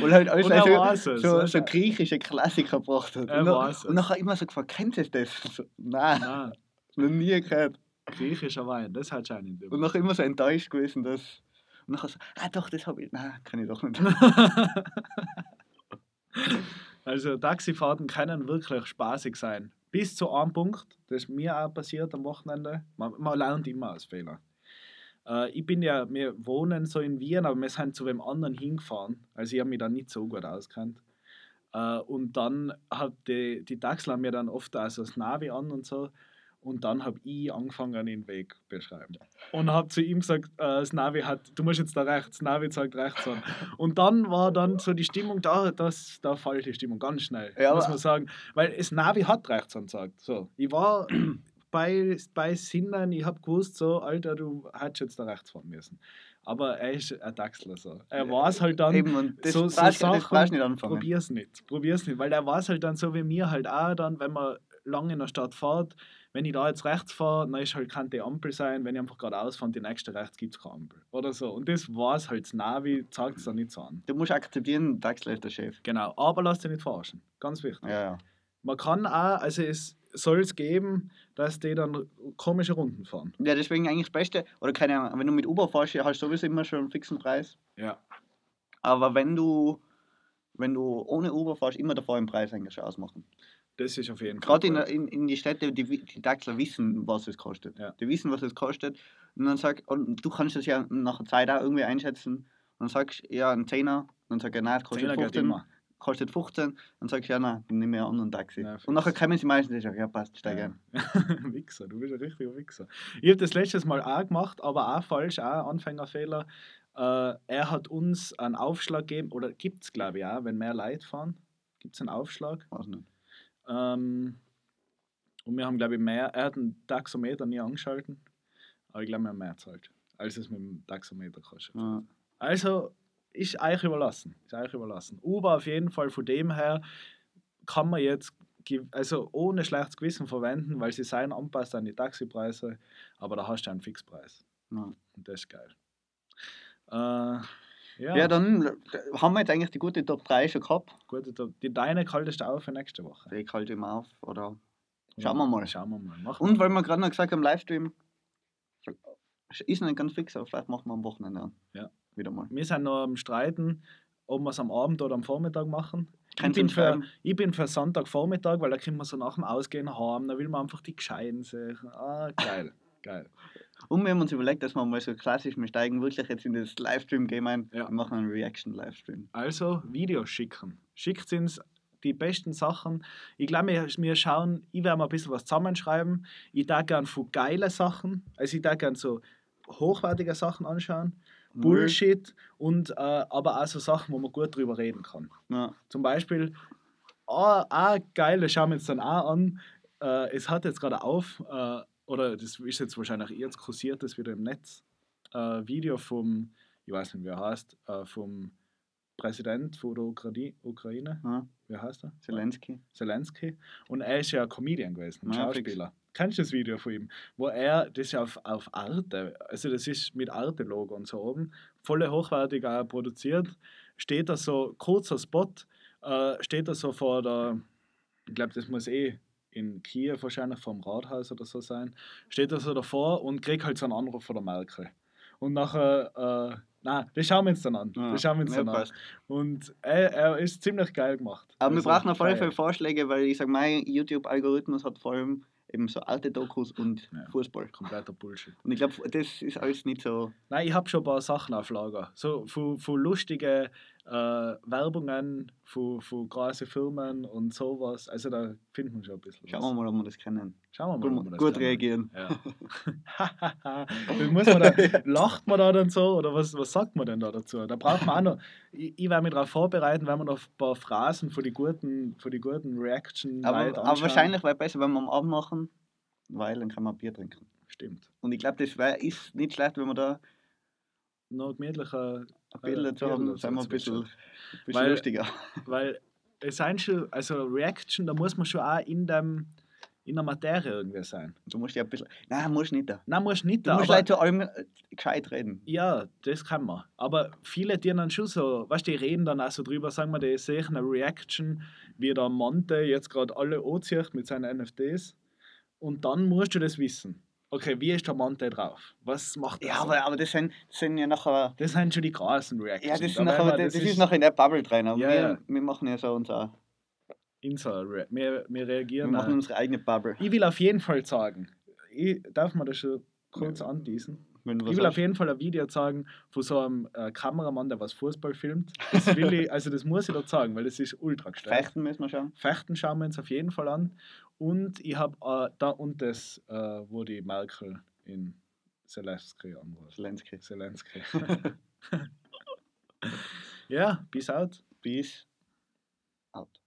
S1: Weil halt alles
S2: Und
S1: so,
S2: es.
S1: so, so griechische Klassiker gebracht hat.
S2: Er
S1: und,
S2: weiß
S1: und nachher immer so gefragt, kennt ihr das? So, nein,
S2: Nein,
S1: noch nie gehört.
S2: griechischer Wein, das hat schon nicht.
S1: Und nachher immer so enttäuscht gewesen, dass. Und nachher so, ah doch, das habe ich. Nein, kann ich doch nicht.
S2: Also Taxifahrten können wirklich spaßig sein. Bis zu einem Punkt, das ist mir auch passiert am Wochenende. Man, man lernt immer aus Fehlern. Äh, ich bin ja, wir wohnen so in Wien, aber wir sind zu wem anderen hingefahren. Also ich habe mich da nicht so gut auskennt. Äh, und dann hat die, die Taxler mir dann oft auch so das Navi an und so. Und dann habe ich angefangen, den Weg zu beschreiben. Und habe zu ihm gesagt, äh, das Navi hat, du musst jetzt da rechts, das Navi zeigt rechts an. Und dann war dann so die Stimmung da, das, da fällt die Stimmung ganz schnell,
S1: Ja,
S2: muss man sagen. Weil das Navi hat rechts angezeigt. So, ich war bei, bei Sinnen, ich habe gewusst, so, Alter, du hättest jetzt da rechts fahren müssen. Aber er ist ein Taxler so. Er weiß halt dann,
S1: Eben, und das
S2: so- so
S1: brauchst das
S2: Sachen
S1: du nicht anfangen.
S2: probier's nicht. Probier's nicht, weil der weiß halt dann so wie mir halt auch dann, wenn man lange in der Stadt fährt, wenn ich da jetzt rechts fahre, dann ist halt kann die Ampel sein, wenn ich einfach geradeaus fahre, die nächste rechts gibt es keine Ampel. Oder so. Und das weiß halt das Navi, zeigt es dann nicht so an.
S1: Du musst akzeptieren, Taxler ist der Chef.
S2: Genau, aber lass dich nicht verarschen. Ganz wichtig.
S1: Ja, ja.
S2: Man kann auch, also es soll es geben, dass die dann komische Runden fahren.
S1: Ja, deswegen eigentlich das Beste, oder keine Ahnung, wenn du mit Uber fährst, hast du sowieso immer schon einen fixen Preis.
S2: Ja.
S1: Aber wenn du, wenn du ohne Uber fährst, immer davor den Preis eigentlich schon ausmachen.
S2: Das ist auf jeden Fall.
S1: Gerade in, in, in die Städte, die, die Taxler wissen, was es kostet.
S2: Ja.
S1: Die wissen, was es kostet. Und dann sag, und du kannst das ja nach der Zeit auch irgendwie einschätzen. Und dann sagst du, ja, ein Zehner. Dann sag ich, nein, es kostet
S2: Zehner geht
S1: 15. Kostet 15. Dann sagst du, ja, nein, dann nehme ich einen anderen Taxi.
S2: Fix.
S1: und nachher kommen sie meistens und sagen, ja, passt, steig ein.
S2: Wichser, du bist ein richtiger Wichser. Ich habe das letztes Mal auch gemacht, aber auch falsch, auch Anfängerfehler. Äh, er hat uns einen Aufschlag gegeben, oder gibt es glaube ich auch, wenn mehr Leute fahren, gibt es einen Aufschlag.
S1: Weiß nicht.
S2: Ähm, und wir haben glaube ich mehr, er hat einen Taxometer nie angeschalten, aber ich glaube wir haben mehr zahlt, als es mit dem Taxometer kostet.
S1: Ja.
S2: Also ist euch überlassen. Ist euch überlassen. Uber auf jeden Fall von dem her kann man jetzt also ohne schlechtes Gewissen verwenden, weil sie seien anpasst an die Taxipreise, aber da hast du einen Fixpreis.
S1: Ja.
S2: Und das ist geil. Äh, ja,
S1: Ja. dann haben wir jetzt eigentlich die gute Top 3 schon gehabt.
S2: gut, da- die deine kaltest du auf für nächste Woche.
S1: Ich halte immer auf. Oder Schauen wir mal.
S2: Schauen wir mal. Machen
S1: Und weil wir gerade noch gesagt haben, Livestream, Ist nicht ganz fix, aber vielleicht machen wir am Wochenende an.
S2: Ja.
S1: Wieder mal.
S2: Wir sind noch am Streiten, ob wir es am Abend oder am Vormittag machen. Ich bin, für, ich bin für Sonntagvormittag, weil da können wir so nach dem Ausgehen haben. Da will man einfach die Gescheiten sehen. Ah, geil. geil.
S1: Und wir haben uns überlegt, dass wir mal so klassisch, wir steigen wirklich jetzt in das Livestream-Game ein
S2: Ja.
S1: und machen einen Reaction-Livestream.
S2: Also Videos schicken. Schickt uns die besten Sachen. Ich glaube, wir, wir schauen, ich werde mal ein bisschen was zusammenschreiben. Ich da gern von geile Sachen. Also ich da gern so hochwertige Sachen anschauen. Bullshit und äh, aber auch so Sachen, wo man gut drüber reden kann.
S1: Ja.
S2: Zum Beispiel, ah, ah geil, das schauen wir jetzt dann auch an. Äh, es hat jetzt gerade auf, äh, oder das ist jetzt wahrscheinlich jetzt kursiert, das wieder im Netz, äh, Video vom, ich weiß nicht, wie er heißt, äh, vom Präsident von der Ukraine, Ukraine.
S1: Ja.
S2: Wie heißt er?
S1: Zelensky.
S2: Zelensky. Und er ist ja ein Comedian gewesen, ein
S1: Ja, fix.
S2: Kennst du das Video von ihm? Wo er, das ist ja auf, auf Arte, also das ist mit Arte-Logo und so oben, voll hochwertig auch produziert, steht da so, kurzer Spot, äh, steht da so vor der, ich glaube, das muss eh in Kiew wahrscheinlich vom Rathaus oder so sein, steht er so davor und kriegt halt so einen Anruf von der Merkel. Und nachher, äh, nein, das schauen wir uns dann an.
S1: Ja.
S2: Das schauen wir uns dann an.
S1: passt.
S2: Und er, er ist ziemlich geil gemacht.
S1: Aber wir
S2: Also,
S1: brauchen auf
S2: feier.
S1: Fälle Vorschläge, weil ich sage, mein YouTube-Algorithmus hat vor allem eben so alte Dokus und
S2: Ja.
S1: Fußball.
S2: Kompletter Bullshit.
S1: Und ich glaube, das ist alles nicht so.
S2: Nein, ich habe schon ein paar Sachen auf Lager. So von, von lustigen äh, Werbungen, von, von großen Firmen und sowas. Also da findet man schon ein bisschen
S1: Schauen wir mal, ob wir das kennen.
S2: Schauen wir mal. ob wir
S1: Gut,
S2: das
S1: gut
S2: können.
S1: reagieren.
S2: Ja. Muss man da, lacht man da dann so oder was, was sagt man denn da dazu? Da braucht man auch noch, ich, ich werde mich darauf vorbereiten, wenn wir noch ein paar Phrasen von den guten, von die guten reaction
S1: Aber, aber wahrscheinlich wäre es besser, wenn wir am Abend machen, weil dann kann man Bier trinken.
S2: Stimmt.
S1: Und ich glaube, das wär, ist nicht schlecht, wenn wir da
S2: Noch gemütlicher
S1: ein Bier dazu haben,
S2: Bier
S1: sind wir ein bisschen, bisschen
S2: Weil-
S1: lustiger.
S2: Weil schon, also Reaction, da muss man schon auch in, dem, in der Materie irgendwie sein.
S1: Du musst ja ein bisschen. Nein, musst nicht da.
S2: Nein, muss nicht
S1: Du
S2: da.
S1: musst
S2: aber-
S1: Leute zu allem äh, gescheit reden.
S2: Ja, das kann man. Aber viele, die dann schon so, weißt du, die reden dann auch so drüber, sagen wir, die sehen eine Reaction, wie der Monte jetzt gerade alle anzieht mit seinen NFTs. Und dann musst du das wissen. Okay, wie ist der Monte drauf? Was macht er?
S1: Ja, aber, aber das, sind, das sind ja nachher.
S2: das sind schon die krassen
S1: Ja,
S2: Reactions.
S1: das,
S2: Da
S1: sind nachher,
S2: wir-
S1: das, das ist nachher in der Bubble drin. Aber
S2: Ja,
S1: wir,
S2: ja.
S1: wir machen ja so unser.
S2: Insa Re wir, wir
S1: Wir
S2: reagieren.
S1: machen
S2: auch.
S1: unsere eigene Bubble.
S2: Ich will auf jeden Fall sagen, ich, darf man das schon kurz anteasen?
S1: Wenn du
S2: Ich will auf jeden Fall ein Video zeigen von so einem äh, Kameramann, der was Fußball filmt. Das will ich, also das muss ich da zeigen, weil das ist ultra gestellt.
S1: Fechten müssen wir schauen.
S2: Fechten schauen wir uns auf jeden Fall an. Und ich habe äh, da und das äh, wurde Merkel in Zelensky angerufen.
S1: Zelensky.
S2: Zelensky. ja, bis out.
S1: Bis out.